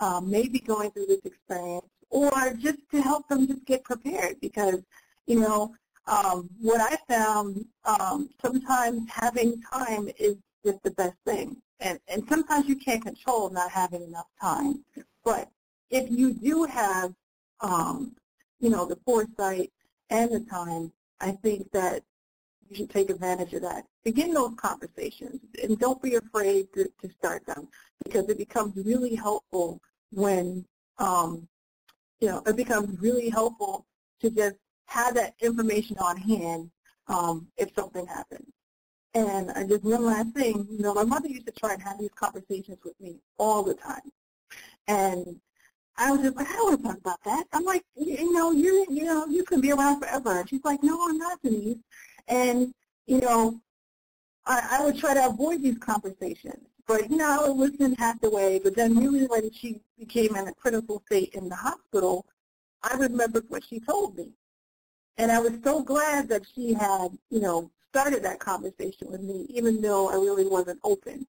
um, may be going through this experience or just to help them just get prepared because, you know, um, what I found, um, sometimes having time is just the best thing. And, and sometimes you can't control not having enough time. But if you do have, um, you know, the foresight and the time, I think that you should take advantage of that. Begin those conversations and don't be afraid to, to start them because it becomes really helpful when, um, you know, it becomes really helpful to just have that information on hand um, if something happens. And I just one last thing, you know, my mother used to try and have these conversations with me all the time. And I was just like, I don't want to talk about that. I'm like, you know, you you know, you can be around forever. And she's like, no, I'm not, Denise. And, you know, I, I would try to avoid these conversations. But, you know, I would listen half the way. But then really when she became in a critical state in the hospital, I remembered what she told me. And I was so glad that she had, you know, started that conversation with me, even though I really wasn't open.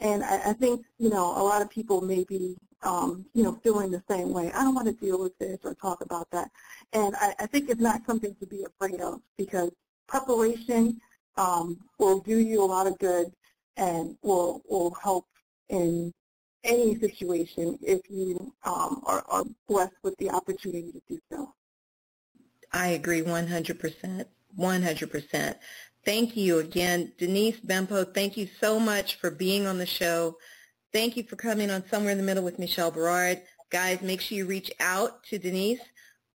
And I, I think, you know, a lot of people may be, um, you know, feeling the same way. I don't want to deal with this or talk about that. And I, I think it's not something to be afraid of because preparation um, will do you a lot of good and will, will help in any situation if you um, are, are blessed with the opportunity to do so. I agree 100%. 100%. Thank you again. Denise Bempo, thank you so much for being on the show. Thank you for coming on Somewhere in the Middle with Michelle Berard. Guys, make sure you reach out to Denise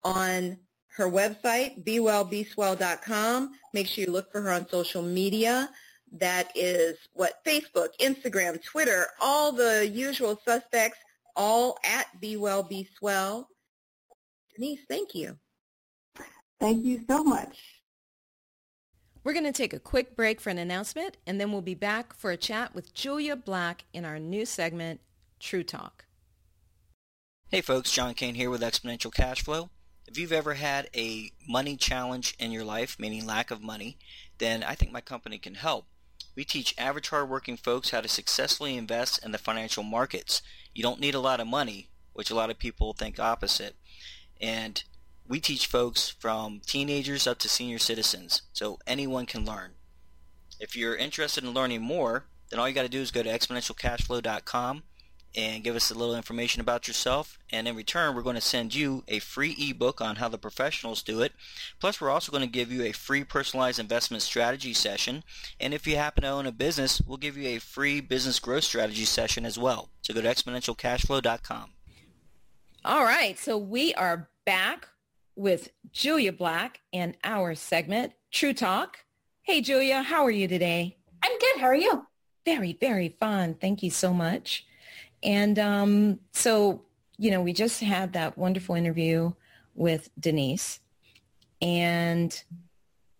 on her website, bewellbeswell.com. Make sure you look for her on social media. That is what Facebook, Instagram, Twitter, all the usual suspects, all at Be Well, Be Swell. Denise, thank you. Thank you so much. We're going to take a quick break for an announcement, and then we'll be back for a chat with Julia Black in our new segment, True Talk. Hey folks, John Kane here with Exponential Cash Flow. If you've ever had a money challenge in your life, meaning lack of money, then I think my company can help. We teach average hardworking folks how to successfully invest in the financial markets. You don't need a lot of money, which a lot of people think opposite. And we teach folks from teenagers up to senior citizens, so anyone can learn. If you're interested in learning more, then all you got to do is go to exponentialcashflow.com and give us a little information about yourself. And in return, we're going to send you a free ebook on how the professionals do it. Plus, we're also going to give you a free personalized investment strategy session. And if you happen to own a business, we'll give you a free business growth strategy session as well. So go to exponentialcashflow.com. All right. So we are back with Julia Black and our segment, True Talk. Hey, Julia, how are you today? I'm good. How are you? Very, very fun. Thank you so much. And um, so, you know, we just had that wonderful interview with Denise, and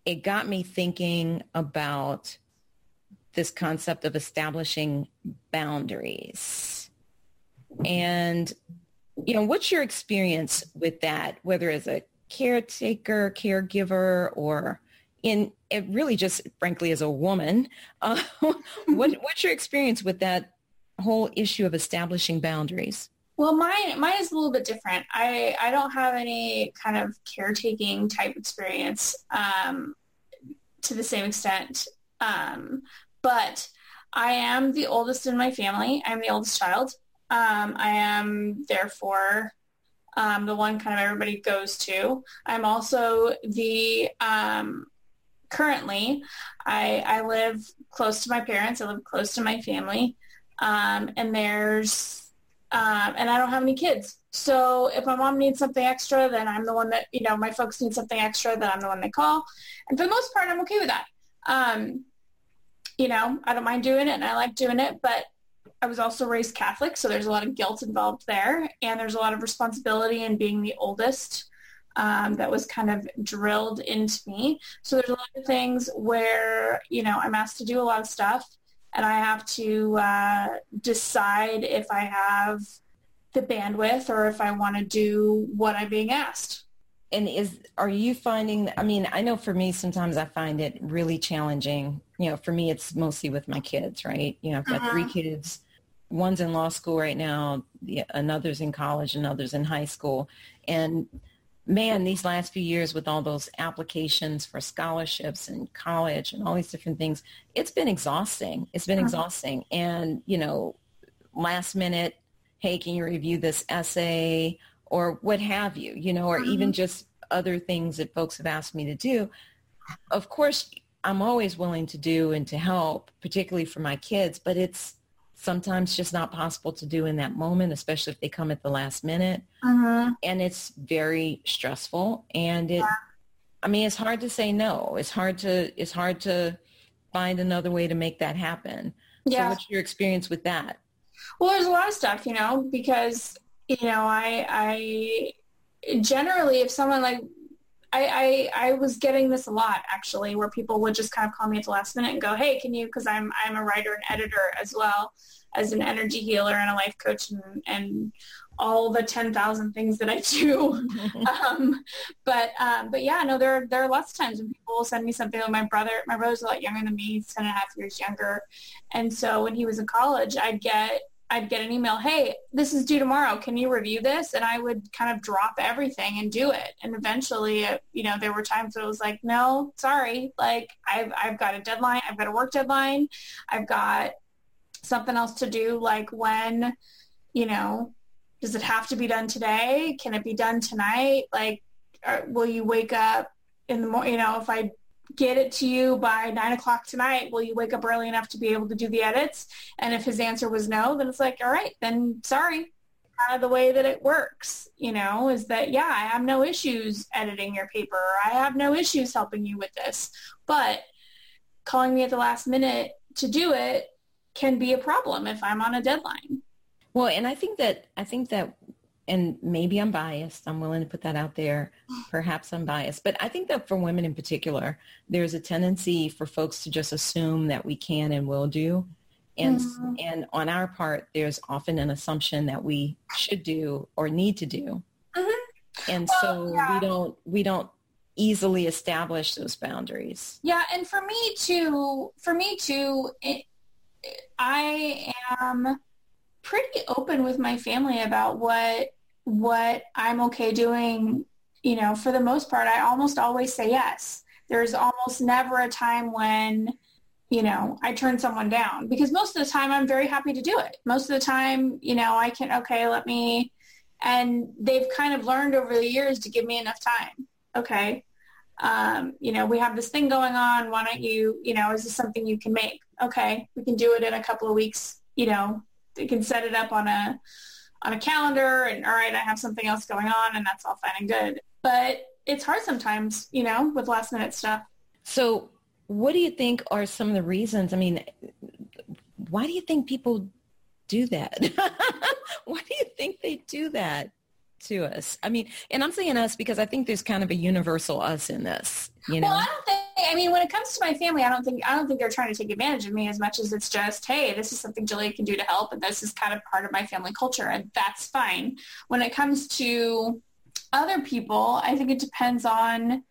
it got me thinking about this concept of establishing boundaries. And you know, what's your experience with that, whether as a caretaker, caregiver, or in it really just frankly as a woman? Uh, what, what's your experience with that whole issue of establishing boundaries? Well, mine mine is a little bit different. I I don't have any kind of caretaking type experience um, to the same extent, um, but I am the oldest in my family. I'm the oldest child. Um, I am therefore um, the one kind of everybody goes to. I'm also the um, currently I I live close to my parents. I live close to my family, um, and there's um, and I don't have any kids. So if my mom needs something extra, then I'm the one that, you know, my folks need something extra, then I'm the one they call. And for the most part, I'm okay with that. Um, you know, I don't mind doing it and I like doing it, but I was also raised Catholic, so there's a lot of guilt involved there. And there's a lot of responsibility in being the oldest um, that was kind of drilled into me. So there's a lot of things where, you know, I'm asked to do a lot of stuff and I have to uh, decide if I have the bandwidth or if I want to do what I'm being asked. And is are you finding? I mean, I know for me, sometimes I find it really challenging. You know, for me, it's mostly with my kids, right? You know, I've got uh-huh. three kids. One's in law school right now. Another's in college. Another's in high school. And man, these last few years with all those applications for scholarships and college and all these different things, it's been exhausting. It's been uh-huh. exhausting. And, you know, last minute, hey, can you review this essay or what have you, you know, or uh-huh. even just other things that folks have asked me to do. Of course, I'm always willing to do and to help, particularly for my kids, but it's sometimes just not possible to do in that moment, especially if they come at the last minute. Uh-huh. And it's very stressful. And it, yeah. I mean, it's hard to say no. It's hard to, it's hard to find another way to make that happen. Yeah. So what's your experience with that? Well, there's a lot of stuff, you know, because, you know, I, I generally, if someone like I, I, I was getting this a lot actually, where people would just kind of call me at the last minute and go, "Hey, can you?" Because I'm I'm a writer and editor as well as an energy healer and a life coach and and all the ten thousand things that I do. um, but um, but yeah, no, there there are lots of times when people will send me something. Like my brother, my brother's a lot younger than me; he's ten and a half years younger, and so when he was in college, I'd get I'd get an email, hey, this is due tomorrow. Can you review this? And I would kind of drop everything and do it. And eventually, it, you know, there were times where it was like, no, sorry. Like I've, I've got a deadline. I've got a work deadline. I've got something else to do. Like when, you know, does it have to be done today? Can it be done tonight? Like, uh, will you wake up in the morning? You know, if I get it to you by nine o'clock tonight. Will you wake up early enough to be able to do the edits? And if his answer was no, then it's like, all right, then sorry. The way that it works, you know, is that, yeah, I have no issues editing your paper. I have no issues helping you with this. But calling me at the last minute to do it can be a problem if I'm on a deadline. Well, and I think that I think that and maybe I'm biased. I'm willing to put that out there. Perhaps I'm biased. But I think that for women in particular, there's a tendency for folks to just assume that we can and will do. And, mm-hmm. and on our part, there's often an assumption that we should do or need to do. Mm-hmm. And well, so yeah. we don't, we don't easily establish those boundaries. Yeah. And for me too, for me too, it, I am pretty open with my family about what what I'm okay doing. You know, for the most part, I almost always say yes. There's almost never a time when you know, I turn someone down because most of the time I'm very happy to do it. Most of the time, you know, I can, okay, let me, and they've kind of learned over the years to give me enough time. Okay. Um, you know, we have this thing going on. Why don't you, you know, is this something you can make? Okay. We can do it in a couple of weeks, you know, they can set it up on a on a calendar and all right, I have something else going on and that's all fine and good. But it's hard sometimes, you know, with last minute stuff. So what do you think are some of the reasons? I mean, why do you think people do that? why do you think they do that? to us. I mean, and I'm saying us because I think there's kind of a universal us in this. You know? Well, I don't think. I mean, when it comes to my family, I don't think I don't think they're trying to take advantage of me as much as it's just, hey, this is something Julia can do to help, and this is kind of part of my family culture, and that's fine. When it comes to other people, I think it depends on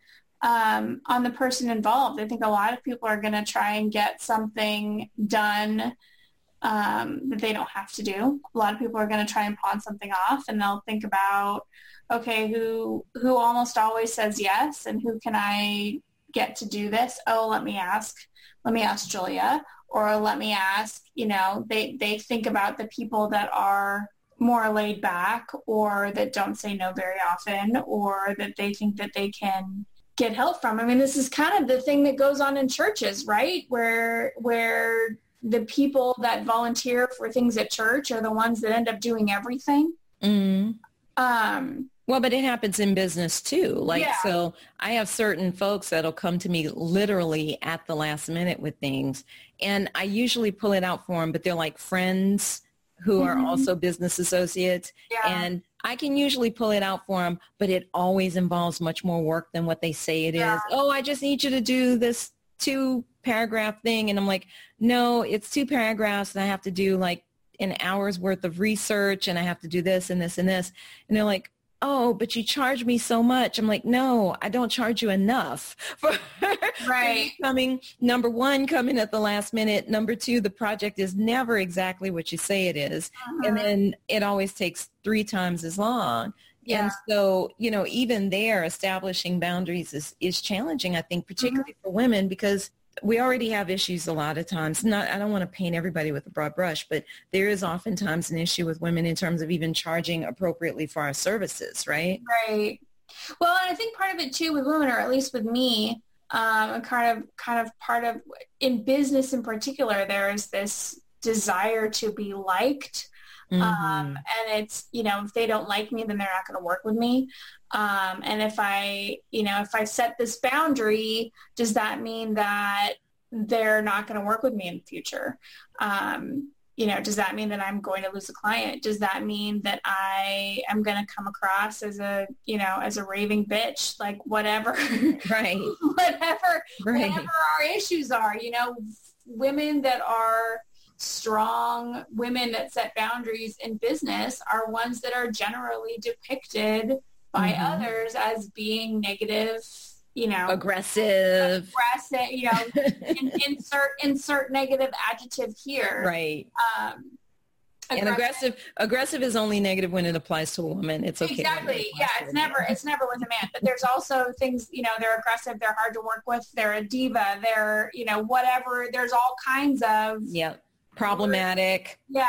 um, on the person involved. I think a lot of people are going to try and get something done um, that they don't have to do. A lot of people are going to try and pawn something off, and they'll think about, okay, who who almost always says yes, and who can I get to do this? Oh, let me ask. Let me ask Julia, or let me ask. You know, they they think about the people that are more laid back, or that don't say no very often, or that they think that they can get help from. I mean, this is kind of the thing that goes on in churches, right? Where where the people that volunteer for things at church are the ones that end up doing everything. Mm. Um, well, but it happens in business too. Like, yeah. so I have certain folks that'll come to me literally at the last minute with things. And I usually pull it out for them, but they're like friends who mm-hmm. are also business associates. Yeah. And I can usually pull it out for them, but it always involves much more work than what they say it yeah. is. Oh, I just need you to do this two paragraph thing. And I'm like, no, it's two paragraphs and I have to do like an hour's worth of research and I have to do this and this and this. And they're like, oh, but you charge me so much. I'm like, no, I don't charge you enough for, right. coming. Number one, coming at the last minute. Number two, the project is never exactly what you say it is. Uh-huh. And then it always takes three times as long. Yeah. And so, you know, even there, establishing boundaries is, is challenging, I think, particularly mm-hmm. for women because we already have issues a lot of times. Not, I don't want to paint everybody with a broad brush, but there is oftentimes an issue with women in terms of even charging appropriately for our services, right? Right. Well, and I think part of it too with women, or at least with me, um, kind of, kind of part of in business in particular, there is this desire to be liked mm-hmm. Um, and it's, you know, if they don't like me, then they're not going to work with me. Um, and if I, you know, if I set this boundary, does that mean that they're not going to work with me in the future? Um, you know, does that mean that I'm going to lose a client? Does that mean that I am going to come across as a, you know, as a raving bitch, like whatever, right? whatever, right. whatever our issues are, you know, women that are strong women that set boundaries in business are ones that are generally depicted by mm-hmm. others as being negative you know aggressive. aggressive you know in, insert insert negative adjective here. Right. Um aggressive. and aggressive. aggressive is only negative when it applies to a woman. It's okay exactly. it yeah it's never it's never with a man. But there's also things you know they're aggressive they're hard to work with they're a diva they're you know whatever. There's all kinds of yep problematic. Yeah,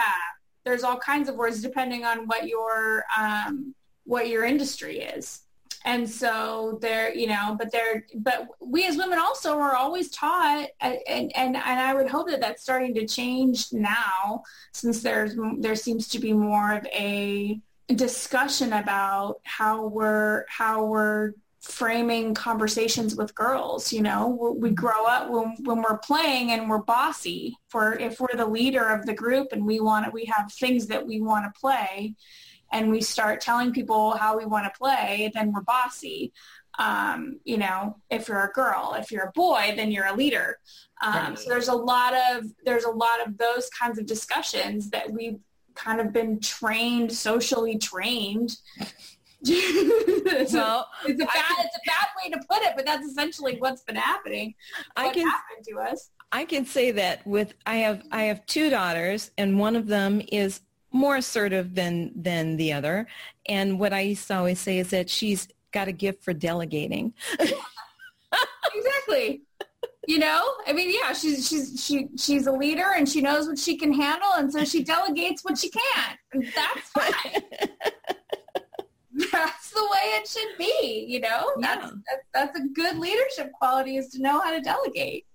there's all kinds of words depending on what your um, what your industry is. And so there, you know, but there, but we as women also are always taught, and, and, and I would hope that that's starting to change now since there's, there seems to be more of a discussion about how we're, how we're framing conversations with girls you know? We grow up when, when we're playing and we're bossy for if we're the leader of the group and we want to we have things that we want to play and we start telling people how we want to play then we're bossy. Um, you know if you're a girl if you're a boy then you're a leader. Um, so there's a lot of there's a lot of those kinds of discussions that we've kind of been trained socially trained well, it's a bad it's a bad way to put it, but that's essentially what's been happening. What I can, happened to us. I can say that with I have I have two daughters, and one of them is more assertive than than the other. And what I used to always say is that she's got a gift for delegating. exactly. You know, I mean, yeah, she's she's she she's a leader and she knows what she can handle, and so she delegates what she can. And that's fine. that's the way it should be. You know, yeah. that's, that's, that's a good leadership quality is to know how to delegate.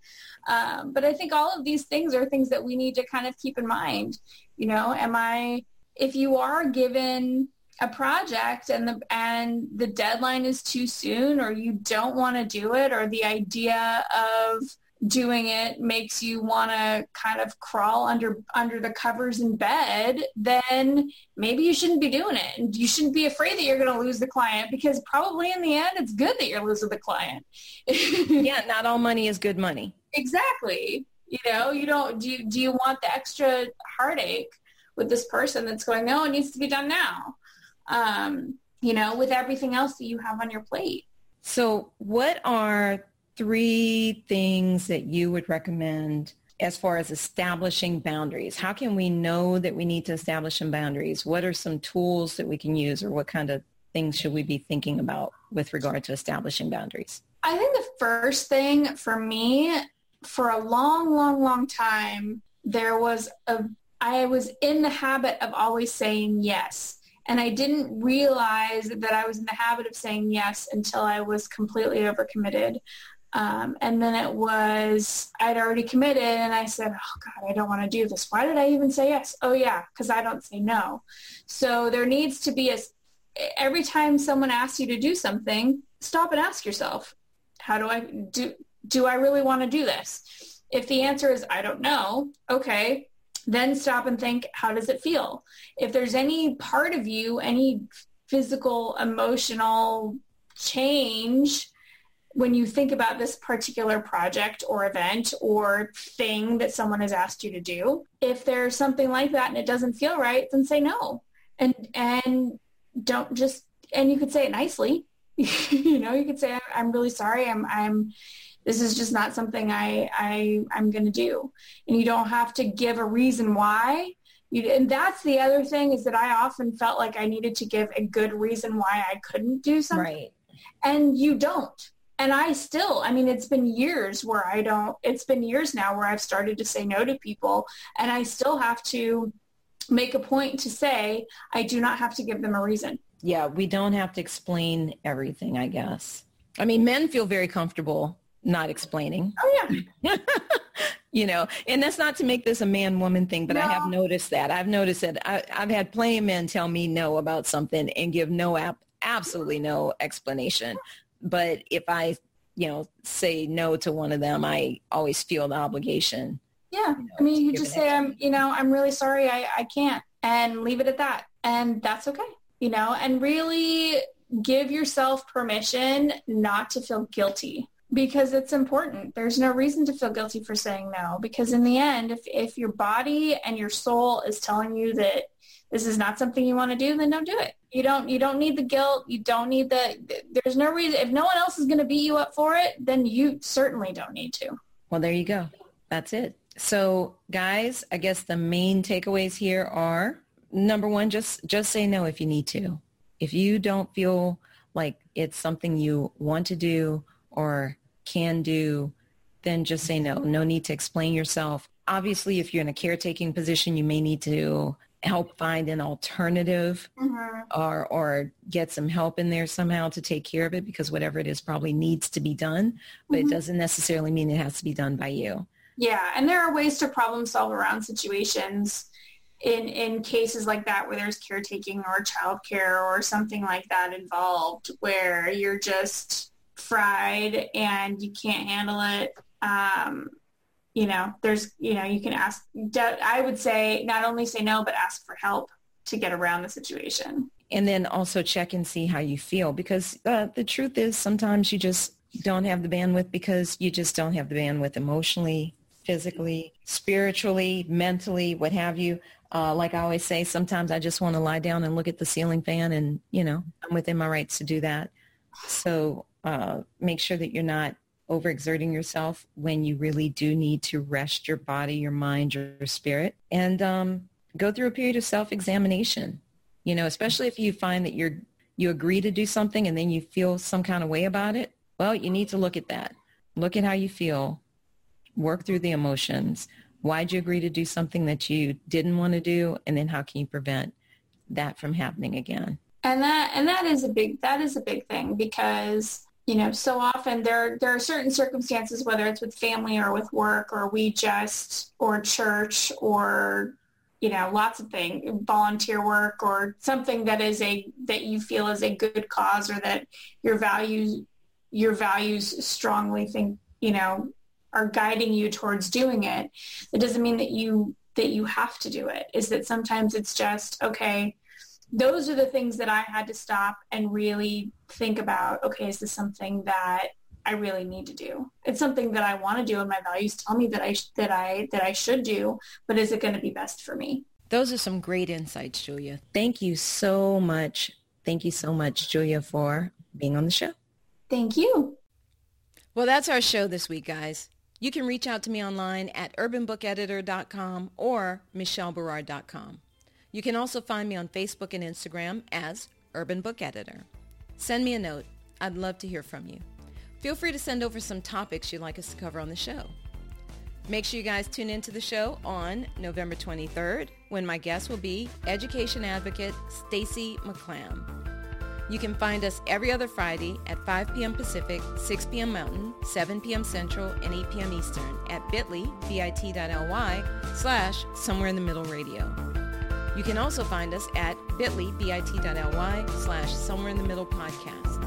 Um, but I think all of these things are things that we need to kind of keep in mind. You know, am I if you are given a project and the and the deadline is too soon or you don't want to do it or the idea of doing it makes you want to kind of crawl under under the covers in bed, then maybe you shouldn't be doing it. And you shouldn't be afraid that you're going to lose the client because probably in the end it's good that you're losing the client. yeah, not all money is good money. Exactly. You know, you don't do you, do you want the extra heartache with this person that's going, no, it needs to be done now. Um, you know, with everything else that you have on your plate. So what are three things that you would recommend as far as establishing boundaries. How can we know that we need to establish some boundaries? What are some tools that we can use or what kind of things should we be thinking about with regard to establishing boundaries? I think the first thing for me, for a long, long, long time, there was a, I was in the habit of always saying yes. And I didn't realize that I was in the habit of saying yes until I was completely overcommitted. Um, and then it was, I'd already committed and I said, oh God, I don't want to do this. Why did I even say yes? Oh yeah, because I don't say no. So there needs to be a, every time someone asks you to do something, stop and ask yourself, how do I do, do I really want to do this? If the answer is, I don't know, okay, then stop and think, how does it feel? If there's any part of you, any physical, emotional change when you think about this particular project or event or thing that someone has asked you to do, if there's something like that and it doesn't feel right, then say no. And and don't just and you could say it nicely. you know, you could say I'm really sorry. I'm I'm this is just not something I I I'm going to do. And you don't have to give a reason why. You, and that's the other thing is that I often felt like I needed to give a good reason why I couldn't do something. Right. And you don't and I still, I mean, it's been years where I don't, it's been years now where I've started to say no to people and I still have to make a point to say, I do not have to give them a reason. Yeah, we don't have to explain everything, I guess. I mean, men feel very comfortable not explaining. Oh yeah. you know, and that's not to make this a man woman thing, but no. I have noticed that. I've noticed that I, have had plenty of men tell me no about something and give no app, absolutely no explanation but if I, you know, say no to one of them, I always feel the obligation. Yeah. You know, I mean, you just say, I'm, um, you know, I'm really sorry. I, I can't and leave it at that. And that's okay. You know, and really give yourself permission not to feel guilty because it's important. There's no reason to feel guilty for saying no because in the end, if, if your body and your soul is telling you that this is not something you want to do, then don't do it. You don't you don't need the guilt. You don't need the there's no reason if no one else is going to beat you up for it, then you certainly don't need to. Well, there you go. That's it. So, guys, I guess the main takeaways here are number 1 just just say no if you need to. If you don't feel like it's something you want to do or can do, then just say no. No need to explain yourself. Obviously, if you're in a caretaking position, you may need to help find an alternative mm-hmm. or or get some help in there somehow to take care of it because whatever it is probably needs to be done but mm-hmm. it doesn't necessarily mean it has to be done by you yeah and there are ways to problem solve around situations in in cases like that where there's caretaking or childcare or something like that involved where you're just fried and you can't handle it um, you know, there's, you know, you can ask, I would say not only say no, but ask for help to get around the situation. And then also check and see how you feel because uh, the truth is sometimes you just don't have the bandwidth because you just don't have the bandwidth emotionally, physically, spiritually, mentally, what have you. Uh, like I always say, sometimes I just want to lie down and look at the ceiling fan and, you know, I'm within my rights to do that. So uh, make sure that you're not overexerting yourself when you really do need to rest your body, your mind, your spirit, and um, go through a period of self-examination. You know, especially if you find that you're you agree to do something and then you feel some kind of way about it. Well, you need to look at that. Look at how you feel. Work through the emotions. Why'd you agree to do something that you didn't want to do? And then how can you prevent that from happening again? And that and that is a big that is a big thing because you know, so often there there are certain circumstances, whether it's with family or with work, or we just or church or you know lots of things, volunteer work or something that is a that you feel is a good cause or that your values your values strongly think you know are guiding you towards doing it. It doesn't mean that you that you have to do it. Is that sometimes it's just okay those are the things that I had to stop and really think about, okay, is this something that I really need to do? It's something that I want to do and my values tell me that I, that I, that I should do, but is it going to be best for me? Those are some great insights, Julia. Thank you so much. Thank you so much, Julia, for being on the show. Thank you. Well, that's our show this week, guys. You can reach out to me online at urbanbookeditor.com or michelleberard.com. You can also find me on Facebook and Instagram as Urban Book Editor. Send me a note. I'd love to hear from you. Feel free to send over some topics you'd like us to cover on the show. Make sure you guys tune into the show on November 23rd when my guest will be education advocate Stacy McClam. You can find us every other Friday at 5 p.m. Pacific, 6 p.m. Mountain, 7 p.m. Central, and 8 p.m. Eastern at bit.ly, bit.ly, slash somewhere in the middle radio. You can also find us at bit.ly, bit.ly, slash somewhere in the middle podcast.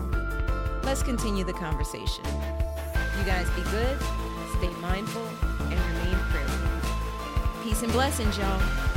Let's continue the conversation. You guys be good, stay mindful, and remain prayerful. Peace and blessings, y'all.